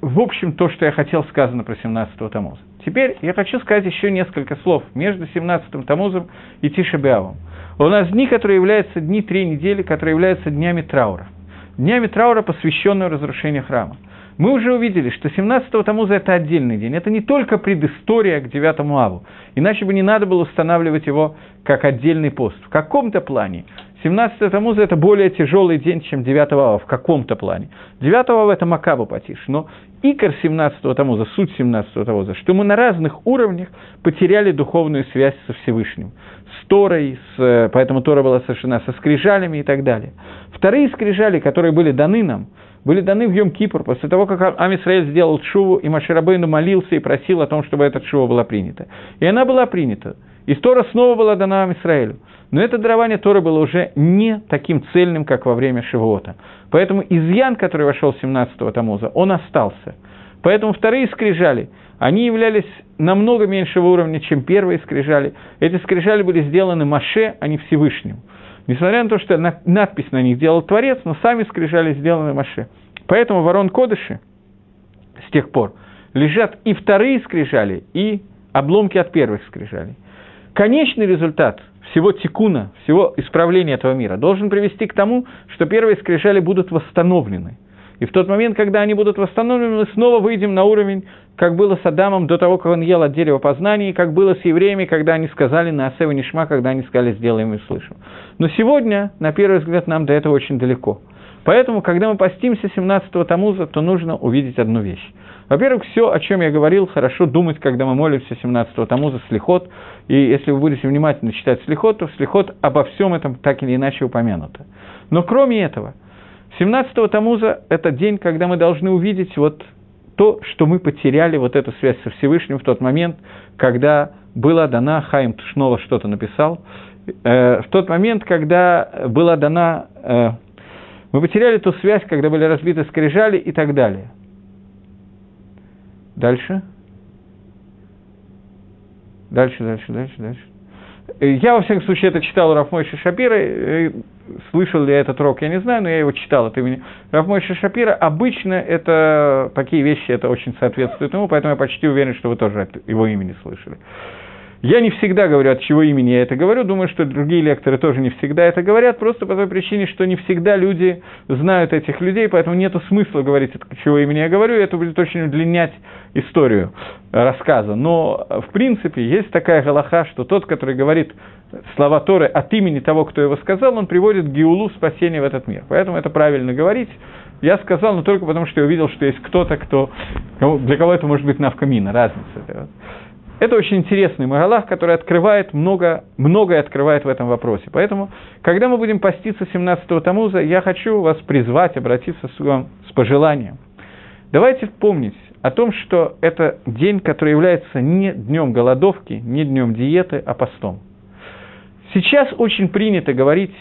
в общем, то, что я хотел сказано про 17-го Тамоза. Теперь я хочу сказать еще несколько слов между 17-м Тамузом и Тишебиавом. У нас дни, которые являются дни три недели, которые являются днями траура. Днями траура, посвященные разрушению храма. Мы уже увидели, что 17-го Тамуза – это отдельный день. Это не только предыстория к 9 Аву. Иначе бы не надо было устанавливать его как отдельный пост. В каком-то плане 17 Тамуза – это более тяжелый день, чем 9 Ава, в каком-то плане. 9 Ава – это Макаба потише, но икор 17 Тамуза, суть 17 Тамуза, что мы на разных уровнях потеряли духовную связь со Всевышним. С Торой, с, поэтому Тора была совершена со скрижалями и так далее. Вторые скрижали, которые были даны нам, были даны в Йом-Кипур, после того, как Амисраэль сделал шуву, и Маширабейну молился и просил о том, чтобы эта шува была принята. И она была принята. И Тора снова была дана Амисраэлю. Но это дарование Торы было уже не таким цельным, как во время Шивота. Поэтому изъян, который вошел 17-го Тамуза, он остался. Поэтому вторые скрижали, они являлись намного меньшего уровня, чем первые скрижали. Эти скрижали были сделаны Маше, а не Всевышним. Несмотря на то, что надпись на них делал Творец, но сами скрижали сделаны Маше. Поэтому ворон Кодыши с тех пор лежат и вторые скрижали, и обломки от первых скрижалей. Конечный результат всего тикуна, всего исправления этого мира, должен привести к тому, что первые скрижали будут восстановлены. И в тот момент, когда они будут восстановлены, мы снова выйдем на уровень, как было с Адамом до того, как он ел от дерева познания, и как было с евреями, когда они сказали на Асева Нишма, когда они сказали «сделаем и слышим». Но сегодня, на первый взгляд, нам до этого очень далеко. Поэтому, когда мы постимся 17-го Тамуза, то нужно увидеть одну вещь. Во-первых, все, о чем я говорил, хорошо думать, когда мы молимся 17-го Тамуза, Слихот. И если вы будете внимательно читать Слихот, то Слихот обо всем этом так или иначе упомянуто. Но кроме этого, 17-го Тамуза – это день, когда мы должны увидеть вот то, что мы потеряли, вот эту связь со Всевышним в тот момент, когда была дана, Хайм снова что-то написал, э, в тот момент, когда была дана, э, мы потеряли ту связь, когда были разбиты скрижали и так далее. Дальше. Дальше, дальше, дальше, дальше. Э, я, во всяком случае, это читал Рафмойши Шапира, э, слышал ли я этот рок, я не знаю, но я его читал от имени Рафмойши Шапира. Обычно это, такие вещи, это очень соответствует ему, поэтому я почти уверен, что вы тоже его имени слышали. Я не всегда говорю, от чего имени я это говорю, думаю, что другие лекторы тоже не всегда это говорят, просто по той причине, что не всегда люди знают этих людей, поэтому нет смысла говорить, от чего имени я говорю, это будет очень удлинять историю рассказа. Но, в принципе, есть такая галаха, что тот, который говорит слова Торы от имени того, кто его сказал, он приводит геулу спасения в этот мир. Поэтому это правильно говорить. Я сказал, но только потому, что я увидел, что есть кто-то, кто, для кого это может быть навкамина, разница. Это очень интересный Магалах, который открывает много, многое открывает в этом вопросе. Поэтому, когда мы будем поститься 17-го Тамуза, я хочу вас призвать, обратиться с вам с пожеланием. Давайте помнить о том, что это день, который является не днем голодовки, не днем диеты, а постом. Сейчас очень принято говорить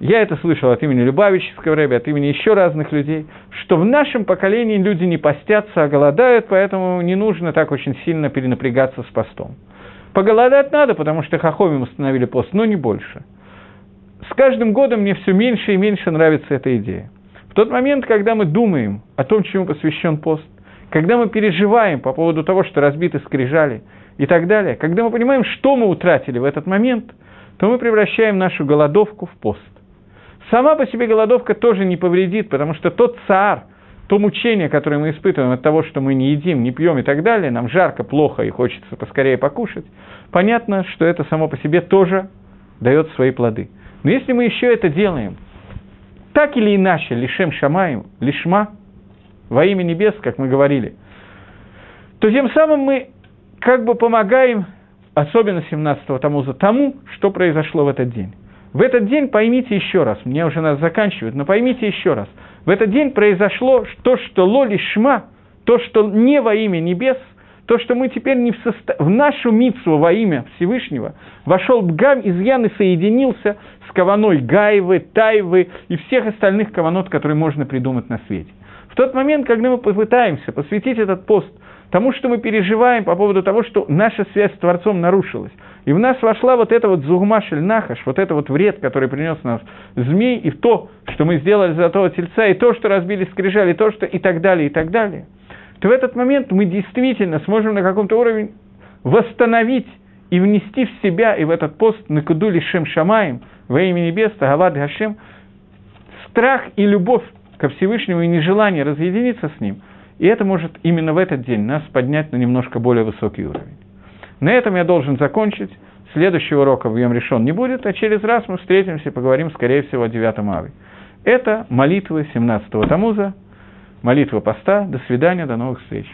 я это слышал от имени Любавического рэби, от имени еще разных людей, что в нашем поколении люди не постятся, а голодают, поэтому не нужно так очень сильно перенапрягаться с постом. Поголодать надо, потому что Хахомим установили пост, но не больше. С каждым годом мне все меньше и меньше нравится эта идея. В тот момент, когда мы думаем о том, чему посвящен пост, когда мы переживаем по поводу того, что разбиты скрижали и так далее, когда мы понимаем, что мы утратили в этот момент, то мы превращаем нашу голодовку в пост. Сама по себе голодовка тоже не повредит, потому что тот цар, то мучение, которое мы испытываем от того, что мы не едим, не пьем и так далее, нам жарко, плохо и хочется поскорее покушать, понятно, что это само по себе тоже дает свои плоды. Но если мы еще это делаем, так или иначе, лишем шамаем, лишма, во имя небес, как мы говорили, то тем самым мы как бы помогаем, особенно 17-го Тамуза, тому, что произошло в этот день. В этот день поймите еще раз, мне уже надо заканчивать, но поймите еще раз. В этот день произошло то, что лоли шма, то, что не во имя небес, то, что мы теперь не в, состо... в нашу мицу во имя Всевышнего вошел Бгам, изъян и соединился с каваной Гаевы, Тайвы и всех остальных каванот, которые можно придумать на свете. В тот момент, когда мы попытаемся посвятить этот пост тому, что мы переживаем по поводу того, что наша связь с Творцом нарушилась, и в нас вошла вот эта вот зугмашель нахаш, вот это вот вред, который принес нас змей, и то, что мы сделали золотого тельца, и то, что разбили скрижали, и то, что и так далее, и так далее, то в этот момент мы действительно сможем на каком-то уровне восстановить и внести в себя и в этот пост Накуду Лишем Шамаем во имя небес, Тагавад Гашем, страх и любовь ко Всевышнему и нежелание разъединиться с ним, и это может именно в этот день нас поднять на немножко более высокий уровень. На этом я должен закончить. Следующего урока в Йом решен не будет, а через раз мы встретимся и поговорим, скорее всего, о 9 авы. Это молитвы 17-го Тамуза, молитва поста. До свидания, до новых встреч.